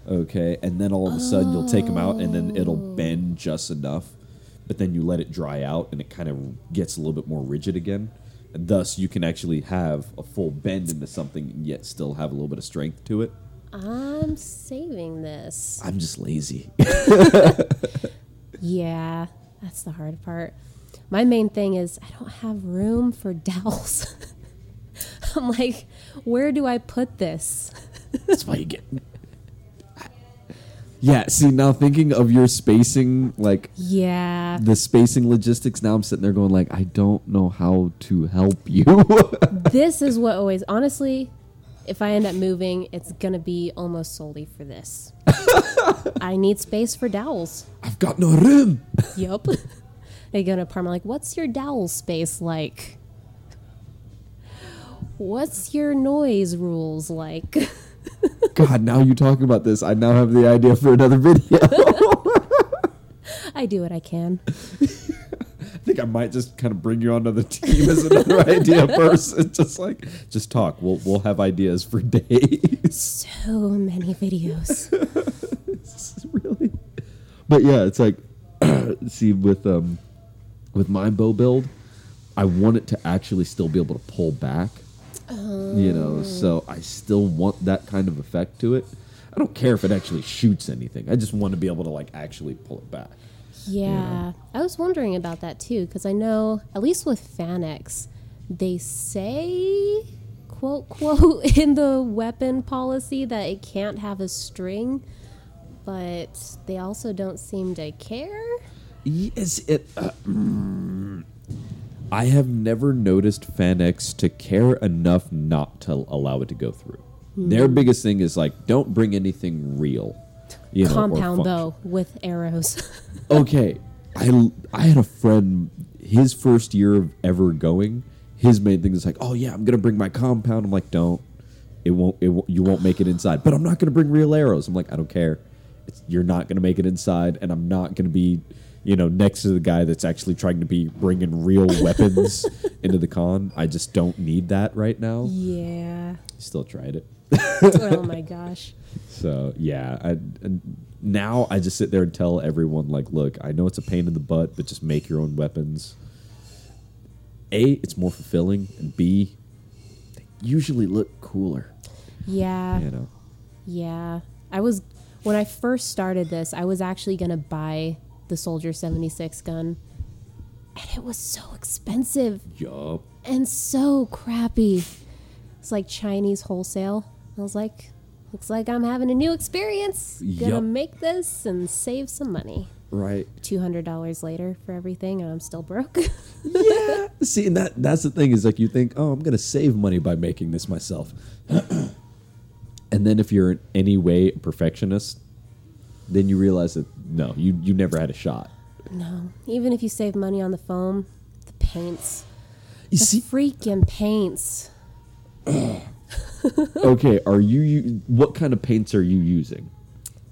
Okay, and then all of a sudden you'll take them out, and then it'll bend just enough. But then you let it dry out, and it kind of gets a little bit more rigid again. Thus, you can actually have a full bend into something, and yet still have a little bit of strength to it. I'm saving this. I'm just lazy. Yeah, that's the hard part. My main thing is I don't have room for dowels. I'm like, where do I put this? That's why you get. Yeah, see now thinking of your spacing, like Yeah. the spacing logistics. Now I'm sitting there going like, I don't know how to help you. this is what always honestly if i end up moving it's gonna be almost solely for this i need space for dowels I've got no room. Yep. they go gonna part like what's your dowel space like what's your noise rules like God, now you talking about this, I now have the idea for another video. i do what i can I think I might just kind of bring you onto the team as another idea person. Just like, just talk. We'll we'll have ideas for days. so many videos really. But yeah, it's like, see with um, with my bow build, I want it to actually still be able to pull back. You know, so I still want that kind of effect to it. I don't care if it actually shoots anything. I just want to be able to like actually pull it back. Yeah, I was wondering about that too because I know at least with FanX, they say quote quote in the weapon policy that it can't have a string, but they also don't seem to care. Yes, it. Uh, mm, I have never noticed FanX to care enough not to allow it to go through. Hmm. Their biggest thing is like, don't bring anything real. You know, Compound bow with arrows. okay, I I had a friend. His first year of ever going, his main thing is like, oh yeah, I'm gonna bring my compound. I'm like, don't. It won't. It won't, you won't make it inside. But I'm not gonna bring real arrows. I'm like, I don't care. It's, you're not gonna make it inside, and I'm not gonna be, you know, next to the guy that's actually trying to be bringing real weapons into the con. I just don't need that right now. yeah. Still tried it. oh my gosh. So yeah, I, and now I just sit there and tell everyone like, look, I know it's a pain in the butt, but just make your own weapons. A, it's more fulfilling, and B, they usually look cooler. Yeah. You know, Yeah. I was when I first started this, I was actually going to buy the Soldier 76 gun. And it was so expensive yup. and so crappy. It's like Chinese wholesale. I was like, looks like I'm having a new experience. Gonna Yup. make this and save some money. Right. $200 later for everything and I'm still broke. Yeah. See, and that that's the thing is like you think, oh, I'm gonna save money by making this myself, and then if you're in any way a perfectionist, then you realize that no, you you never had a shot. no. Even if you save money on the foam, the paints, You the see, freaking paints. okay, are you, what kind of paints are you using?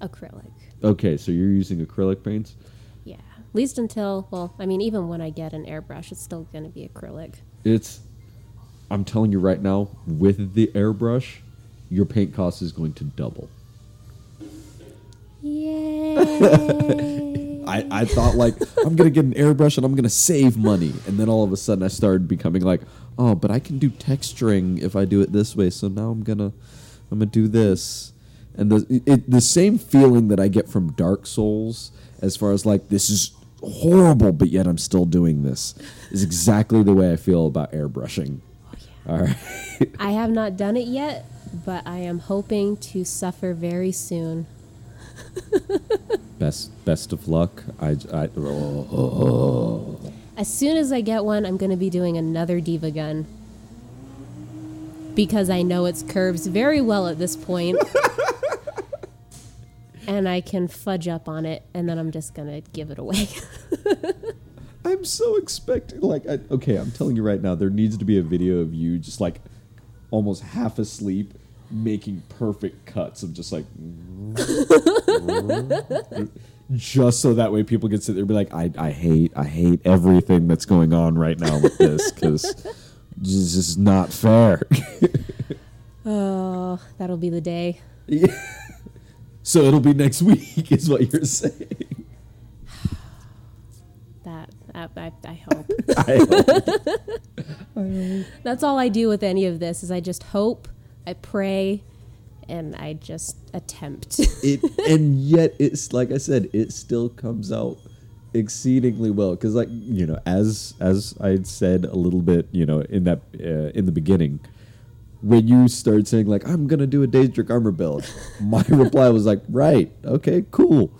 Acrylic. Okay, so you're using acrylic paints? Yeah. At least until, well, I mean, even when I get an airbrush, it's still going to be acrylic. It's I'm telling you right now, with the airbrush, your paint cost is going to double. Yay. I, I thought like I'm gonna get an airbrush and I'm gonna save money, and then all of a sudden I started becoming like, oh, but I can do texturing if I do it this way. So now I'm gonna I'm gonna do this, and the it, the same feeling that I get from Dark Souls, as far as like this is horrible, but yet I'm still doing this, is exactly the way I feel about airbrushing. Oh, all right. I have not done it yet, but I am hoping to suffer very soon. best best of luck. I, I oh, As soon as I get one, I'm going to be doing another D.Va gun. Because I know its curves very well at this point. and I can fudge up on it, and then I'm just going to give it away. I'm so expecting. Like, I, okay, I'm telling you right now, there needs to be a video of you just like almost half asleep, making perfect cuts of just like, just so that way people can sit there and be like, I, I hate, I hate everything that's going on right now with this because this is not fair. oh, that'll be the day. so it'll be next week, is what you're saying. That, I, I, I hope. I hope. That's all I do with any of this is I just hope, I pray, and I just attempt. it and yet it's like I said, it still comes out exceedingly well. Because like you know as as I said a little bit you know in that uh, in the beginning when you start saying like I'm gonna do a Daedric armor build, my reply was like right okay cool.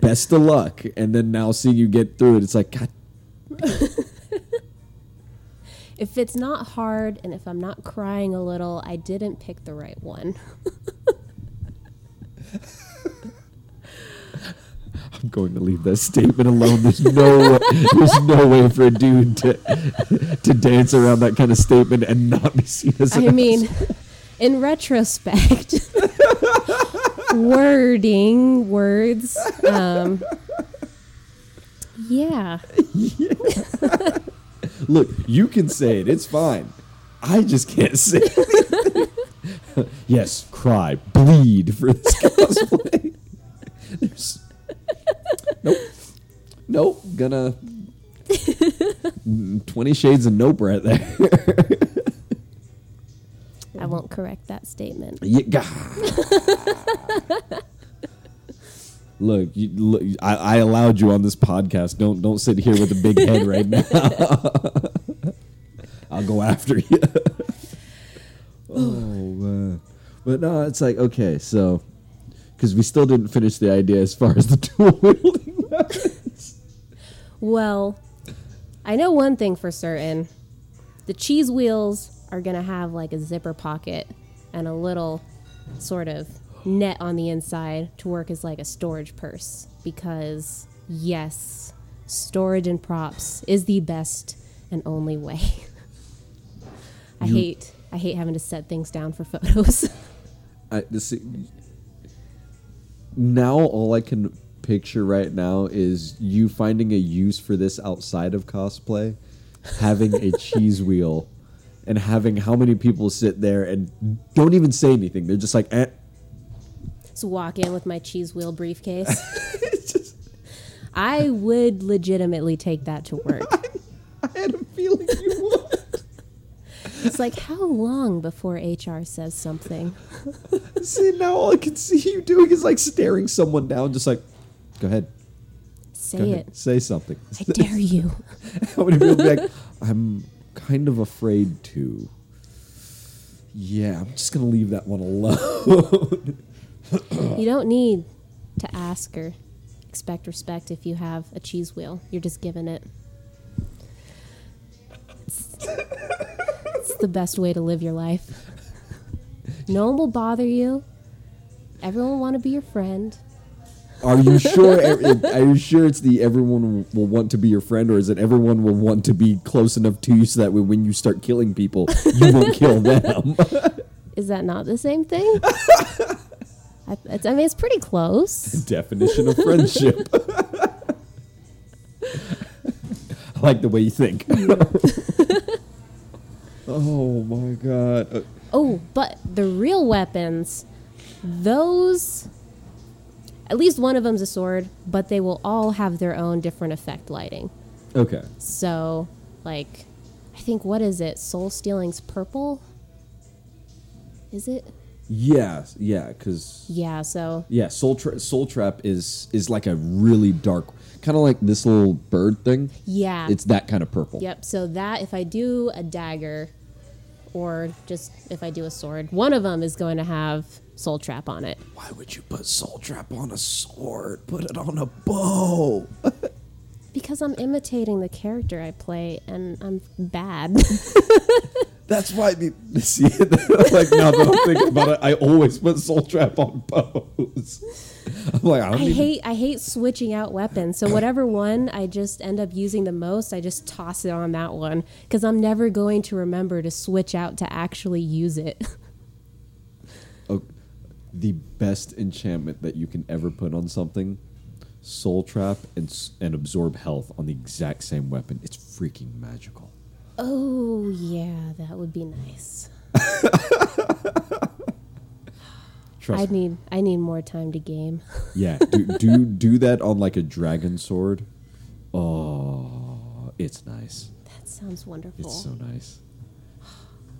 Best of luck. And then now seeing you get through it it's like god if it's not hard and if I'm not crying a little, I didn't pick the right one. I'm going to leave that statement alone. There's no there's no way for a dude to to dance around that kind of statement and not be seen as I an mean, in retrospect, wording, words, um, yeah. Look, you can say it. It's fine. I just can't say it. yes, cry, bleed for this cosplay. There's, nope. Nope. Gonna. Mm, 20 shades of nope right there. I won't correct that statement. Yeah. Look, you, look I, I allowed you on this podcast. Don't don't sit here with a big head right now. I'll go after you. oh man, but no, it's like okay, so because we still didn't finish the idea as far as the dual wielding weapons. Well, I know one thing for certain. The cheese wheels are going to have like a zipper pocket and a little sort of net on the inside to work as like a storage purse because yes, storage and props is the best and only way. I You- hate I hate having to set things down for photos. I this now all I can picture right now is you finding a use for this outside of cosplay, having a cheese wheel, and having how many people sit there and don't even say anything. They're just like, eh. Just walk in with my cheese wheel briefcase. Just, I would legitimately take that to work. I had a feeling you would. It's like how long before HR says something? see, now all I can see you doing is like staring someone down, just like, go ahead, Say go it. ahead, say something. I dare you. How many people be like, I'm kind of afraid to. Yeah, I'm just gonna leave that one alone. You don't need to ask or expect respect if you have a cheese wheel. You're just given it. It's, it's the best way to live your life. No one will bother you. Everyone will want to be your friend. Are you sure? Are you sure it's the everyone will want to be your friend, or is it everyone will want to be close enough to you so that when you start killing people, you won't kill them? Is that not the same thing? I, it's, I mean, it's pretty close. Definition of friendship. I like the way you think. oh my god. Uh, Oh, but the real weapons, those, at least one of them's a sword, but they will all have their own different effect lighting. okay. So, like, I think what is it? Soul Stealing's purple. Is it? Yeah, yeah, because Yeah. So yeah, Soul Tra- Soul Trap is is like a really dark, kind of like this little bird thing. yeah. It's that kind of purple. Yep. So that if I do a dagger, or just if I do a sword, one of them is going to have Soul Trap on it. Why would you put Soul Trap on a sword? Put it on a bow. Because I'm imitating the character I play, and I'm bad. That's why. The, see, it. like now that I'm thinking about it, I always put Soul Trap on bows. I'm like, I don't I even- hate I hate switching out weapons. So whatever one I just end up using the most, I just toss it on that one because I'm never going to remember to switch out to actually use it. Oh, the best enchantment that you can ever put on something soul trap and and absorb health on the exact same weapon it's freaking magical oh yeah, that would be nice. trust I me need I need more time to game. yeah do, do do that on like a dragon sword oh it's nice That sounds wonderful. it's so nice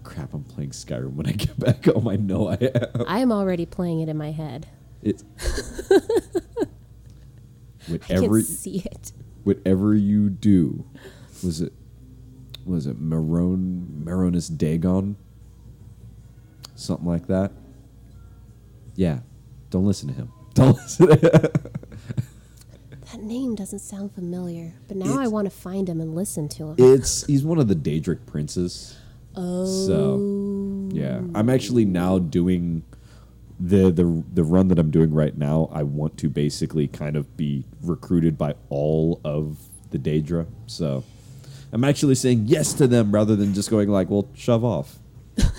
crap i'm playing skyrim when i get back home i know i am I am already playing it in my head. it's I whatever can see it. whatever you do was it was it Maron Mehrunes Dagon? Something like that. Yeah don't listen to him. Don't listen to him. That name doesn't sound familiar, but now I want to find him and listen to him. it's he's one of the Daedric princes. Oh, so yeah I'm oh. actually now doing the the the run that I'm doing right now. I want to basically kind of be recruited by all of the Daedra so I'm actually saying yes to them rather than just going like well shove off the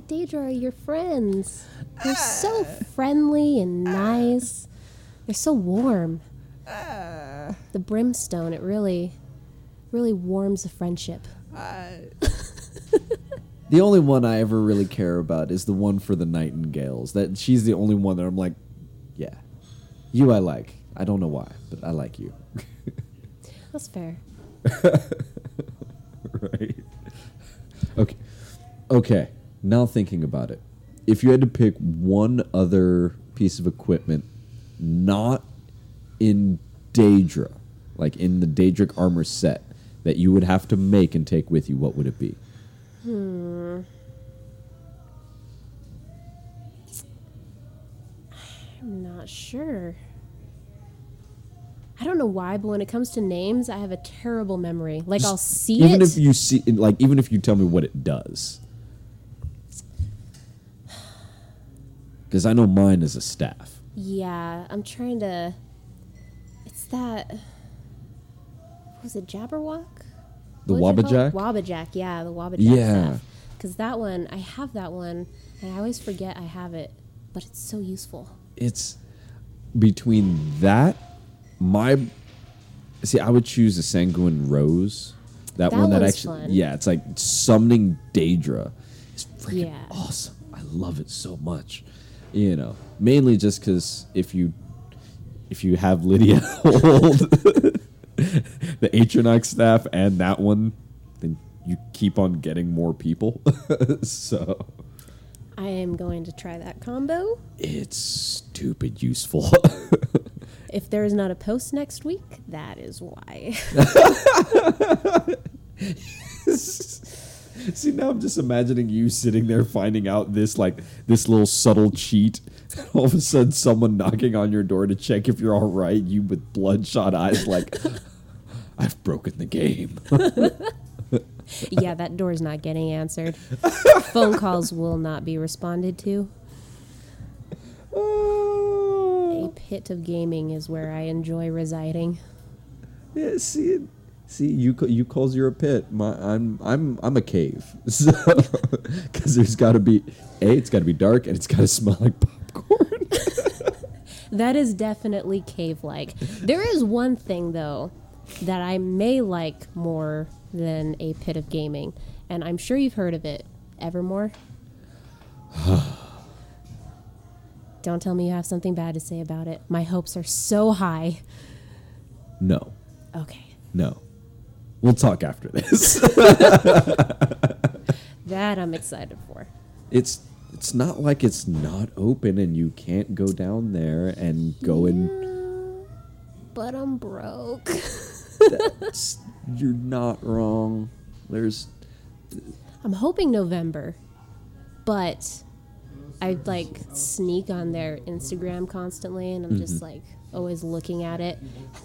Daedra are your friends. They're so ah. friendly and ah. nice. They're so warm. Ah. The brimstone, it really, really warms a friendship. The only one I ever really care about is the one for the Nightingales. That she's the only one that I'm like, yeah, you I like. I don't know why, but I like you. That's fair. right. Okay. Okay. Now thinking about it, if you had to pick one other piece of equipment, not in Daedra, like in the Daedric armor set, that you would have to make and take with you, what would it be? Hmm. I'm not sure. I don't know why, but when it comes to names, I have a terrible memory. Like I'll see even it. if you see, like, even if you tell me what it does, because I know mine is a staff. Yeah, I'm trying to. It's that. what Was it Jabberwock? The What Wabbajack? Wabbajack, yeah, the Wabbajack Yeah. Because that one, I have that one, and I always forget I have it, but it's so useful. it's between that my see i would choose a sanguine rose. That, That one that one's actually fun. yeah it's like summoning daedra. Is freaking Yeah. awesome. I love it so much. You know mainly just because if you if you have lydia hold the atronach staff and that one then you keep on getting more people. So. I am going to try that combo. it's stupid useful If there is not a post next week, that is why. See now I'm just imagining you sitting there finding out this like this little subtle cheat. All of a sudden someone knocking on your door to check if you're all right, you with bloodshot eyes like I've broken the game. yeah, that door's not getting answered. Phone calls will not be responded to. A pit of gaming is where I enjoy residing. yeah, see See, you you calls you're a pit. My, I'm I'm I'm a cave. So, because there's got to be a, it's got to be dark and it's got to smell like popcorn. That is definitely cave like. There is one thing, though, that I may like more than a pit of gaming, and I'm sure you've heard of it Evermore. Don't tell me you have something bad to say about it. My hopes are so high. no, Okay. no. We'll talk after this. That I'm excited for. it's it's not like it's not open and you can't go down there and go and But I'm broke. that's, you're not wrong. There's I'm hoping November, but I like sneak on their Instagram constantly, and I'm just mm-hmm. like always looking at it.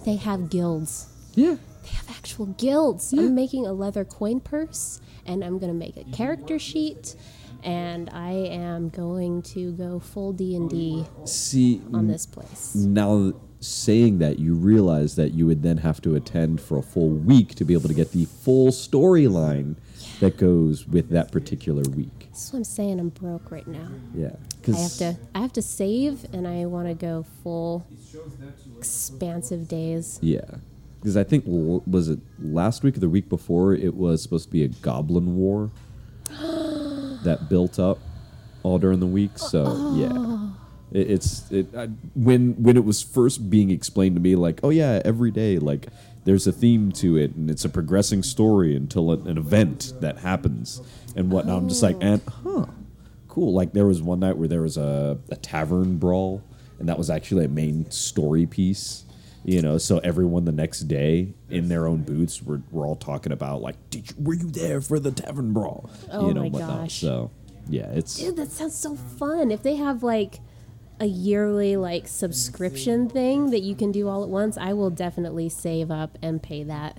They have guilds. yeah. They have actual guilds. I'm making a leather coin purse, and I'm gonna make a character sheet, and I am going to go full D and D See, on this place. now saying that you realize that you would then have to attend for a full week to be able to get the full storyline that goes with that particular week. That's what I'm saying. I'm broke right now. Yeah, because I have to. I have to save, and I want to go full expansive days. Yeah, because I think was it last week or the week before it was supposed to be a Goblin War that built up all during the week. So yeah, oh. it, it's it I, when when it was first being explained to me like oh yeah every day like there's a theme to it and it's a progressing story until an, an event that happens and whatnot. I'm just like and huh cool like there was one night where there was a, a tavern brawl and that was actually a main story piece you know so everyone the next day in their own booths were, were all talking about like Did you, were you there for the tavern brawl Oh you know my whatnot. gosh. so yeah it's Dude, that sounds so fun. If they have like a yearly like subscription thing that you can do all at once, I will definitely save up and pay that.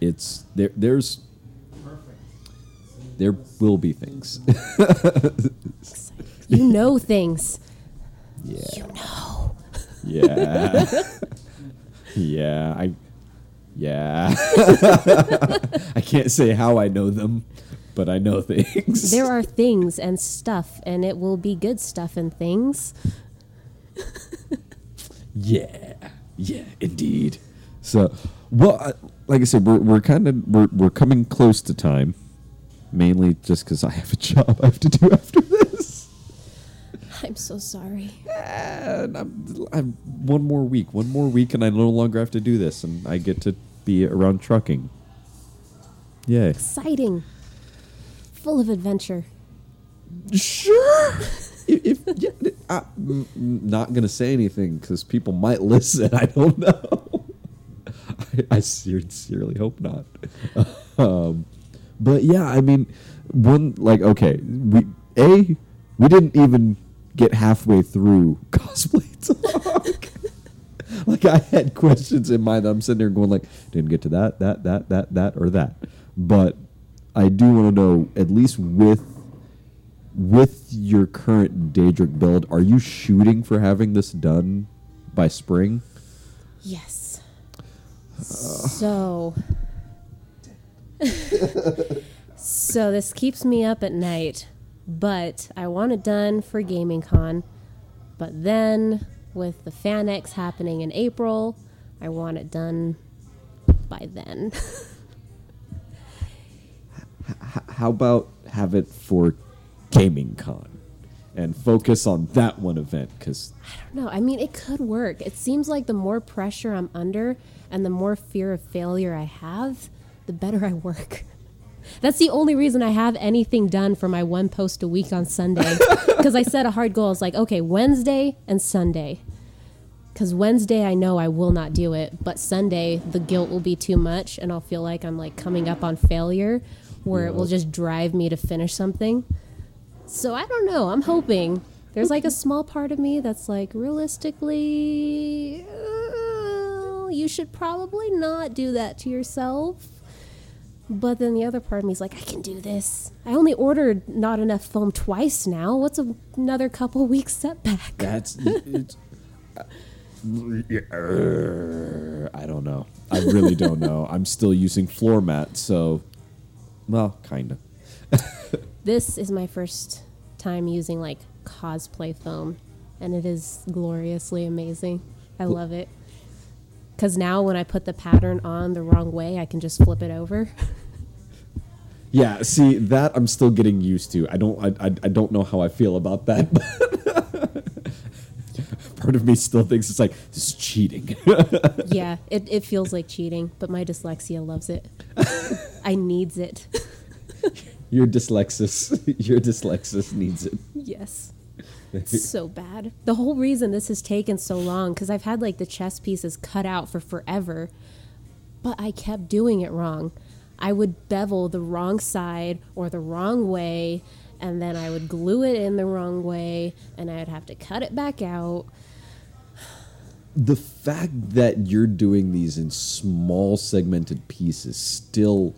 it's there there's there will be things You know things. yeah You know. Yeah. yeah, I yeah. I can't say how I know them, but I know things. There are things and stuff, and it will be good stuff and things. yeah. Yeah, indeed. So, well, I, like I said, we're we're kind of we're we're coming close to time, mainly just cuz I have a job I have to do after this. I'm so sorry. And I'm, I'm one more week, one more week and I no longer have to do this and I get to be around trucking. Yeah, Exciting. Full of adventure. Sure. If, yeah, I'm not gonna say anything because people might listen. I don't know. I, I sincerely hope not. Um, but yeah, I mean, one like okay, we a we didn't even get halfway through cosplay talk. like I had questions in mind. I'm sitting there going like, didn't get to that, that, that, that, that, or that. But I do want to know at least with with your current Daedric build, are you shooting for having this done by spring? Yes. So. so this keeps me up at night, but I want it done for Gaming Con. But then, with the FanX happening in April, I want it done by then. H- how about have it for Gaming Con and focus on that one event? Because I don't know. I mean, it could work. It seems like the more pressure I'm under and the more fear of failure I have, the better I work. That's the only reason I have anything done for my one post a week on Sunday. Because I set a hard goal. It's like, okay, Wednesday and Sunday. Because Wednesday, I know I will not do it. But Sunday, the guilt will be too much. And I'll feel like I'm like coming up on failure where it will just drive me to finish something. So I don't know. I'm hoping. There's like a small part of me that's like, realistically, uh, you should probably not do that to yourself. But then the other part of me is like, I can do this. I only ordered not enough foam twice now. What's a, another couple weeks setback? that's it's, Err, I don't know. I really don't know. I'm still using floor mat, so well, kinda. This is my first time using like cosplay foam, and it is gloriously amazing. I love it. Because now when I put the pattern on the wrong way, I can just flip it over. Yeah, see that I'm still getting used to. I don't. I, I, I don't know how I feel about that. Part of me still thinks it's like this is cheating. yeah, it, it feels like cheating, but my dyslexia loves it. I needs it. Your dyslexis, your dyslexis needs it. yes. It's so bad. The whole reason this has taken so long, because I've had like the chest pieces cut out for forever, but I kept doing it wrong. I would bevel the wrong side or the wrong way, and then I would glue it in the wrong way, and I'd have to cut it back out. The fact that you're doing these in small segmented pieces still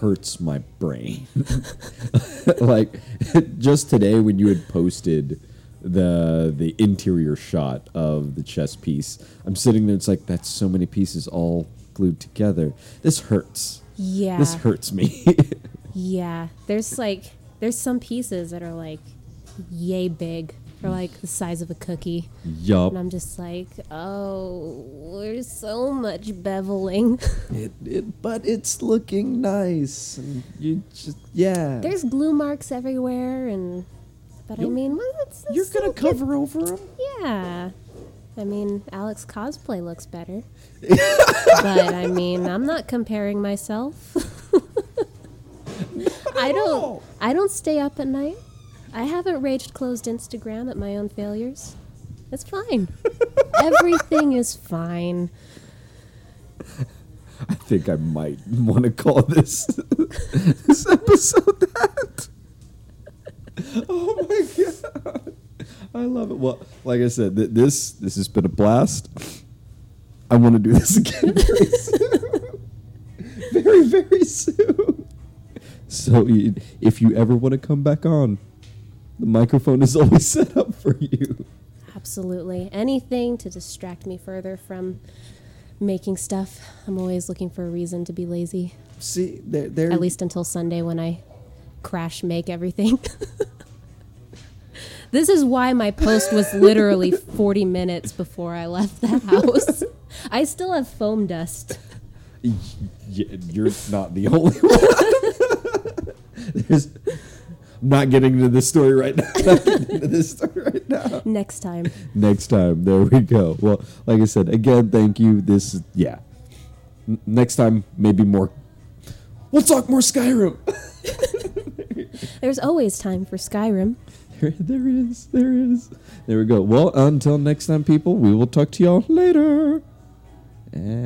hurts my brain. like just today when you had posted the the interior shot of the chest piece, I'm sitting there. It's like that's so many pieces all glued together. This hurts. Yeah. This hurts me. Yeah, there's like there's some pieces that are like yay big. Like the size of a cookie, yup. and I'm just like, oh, there's so much beveling. It, it, but it's looking nice. And you just yeah. there's glue marks everywhere, and but I You'll- mean, well, it's, it's you're gonna good. cover over them. Yeah, I mean, Alex cosplay looks better, but I mean, I'm not comparing myself. I don't. I don't stay up at night. I haven't raged closed Instagram at my own failures. It's fine. Everything is fine. I think I might want to call this this episode that. Oh my god, I love it. Well, like I said, th- this this has been a blast. I want to do this again very soon, very very soon. So, if you ever want to come back on, the microphone is always set up for you. Absolutely. Anything to distract me further from making stuff. I'm always looking for a reason to be lazy. See, there, there. At least until Sunday when I crash make everything. this is why my post was literally 40 minutes before I left the house. I still have foam dust. Y- y- you're not the only one. There's, I'm not getting into this story right now. Not getting into this story right now. Next time. Next time, there we go. Well, like I said, again, thank you. This, yeah. N- next time, maybe more. We'll talk more Skyrim. There's always time for Skyrim. There, there is, there is. There we go. Well, until next time, people, we will talk to y'all later. And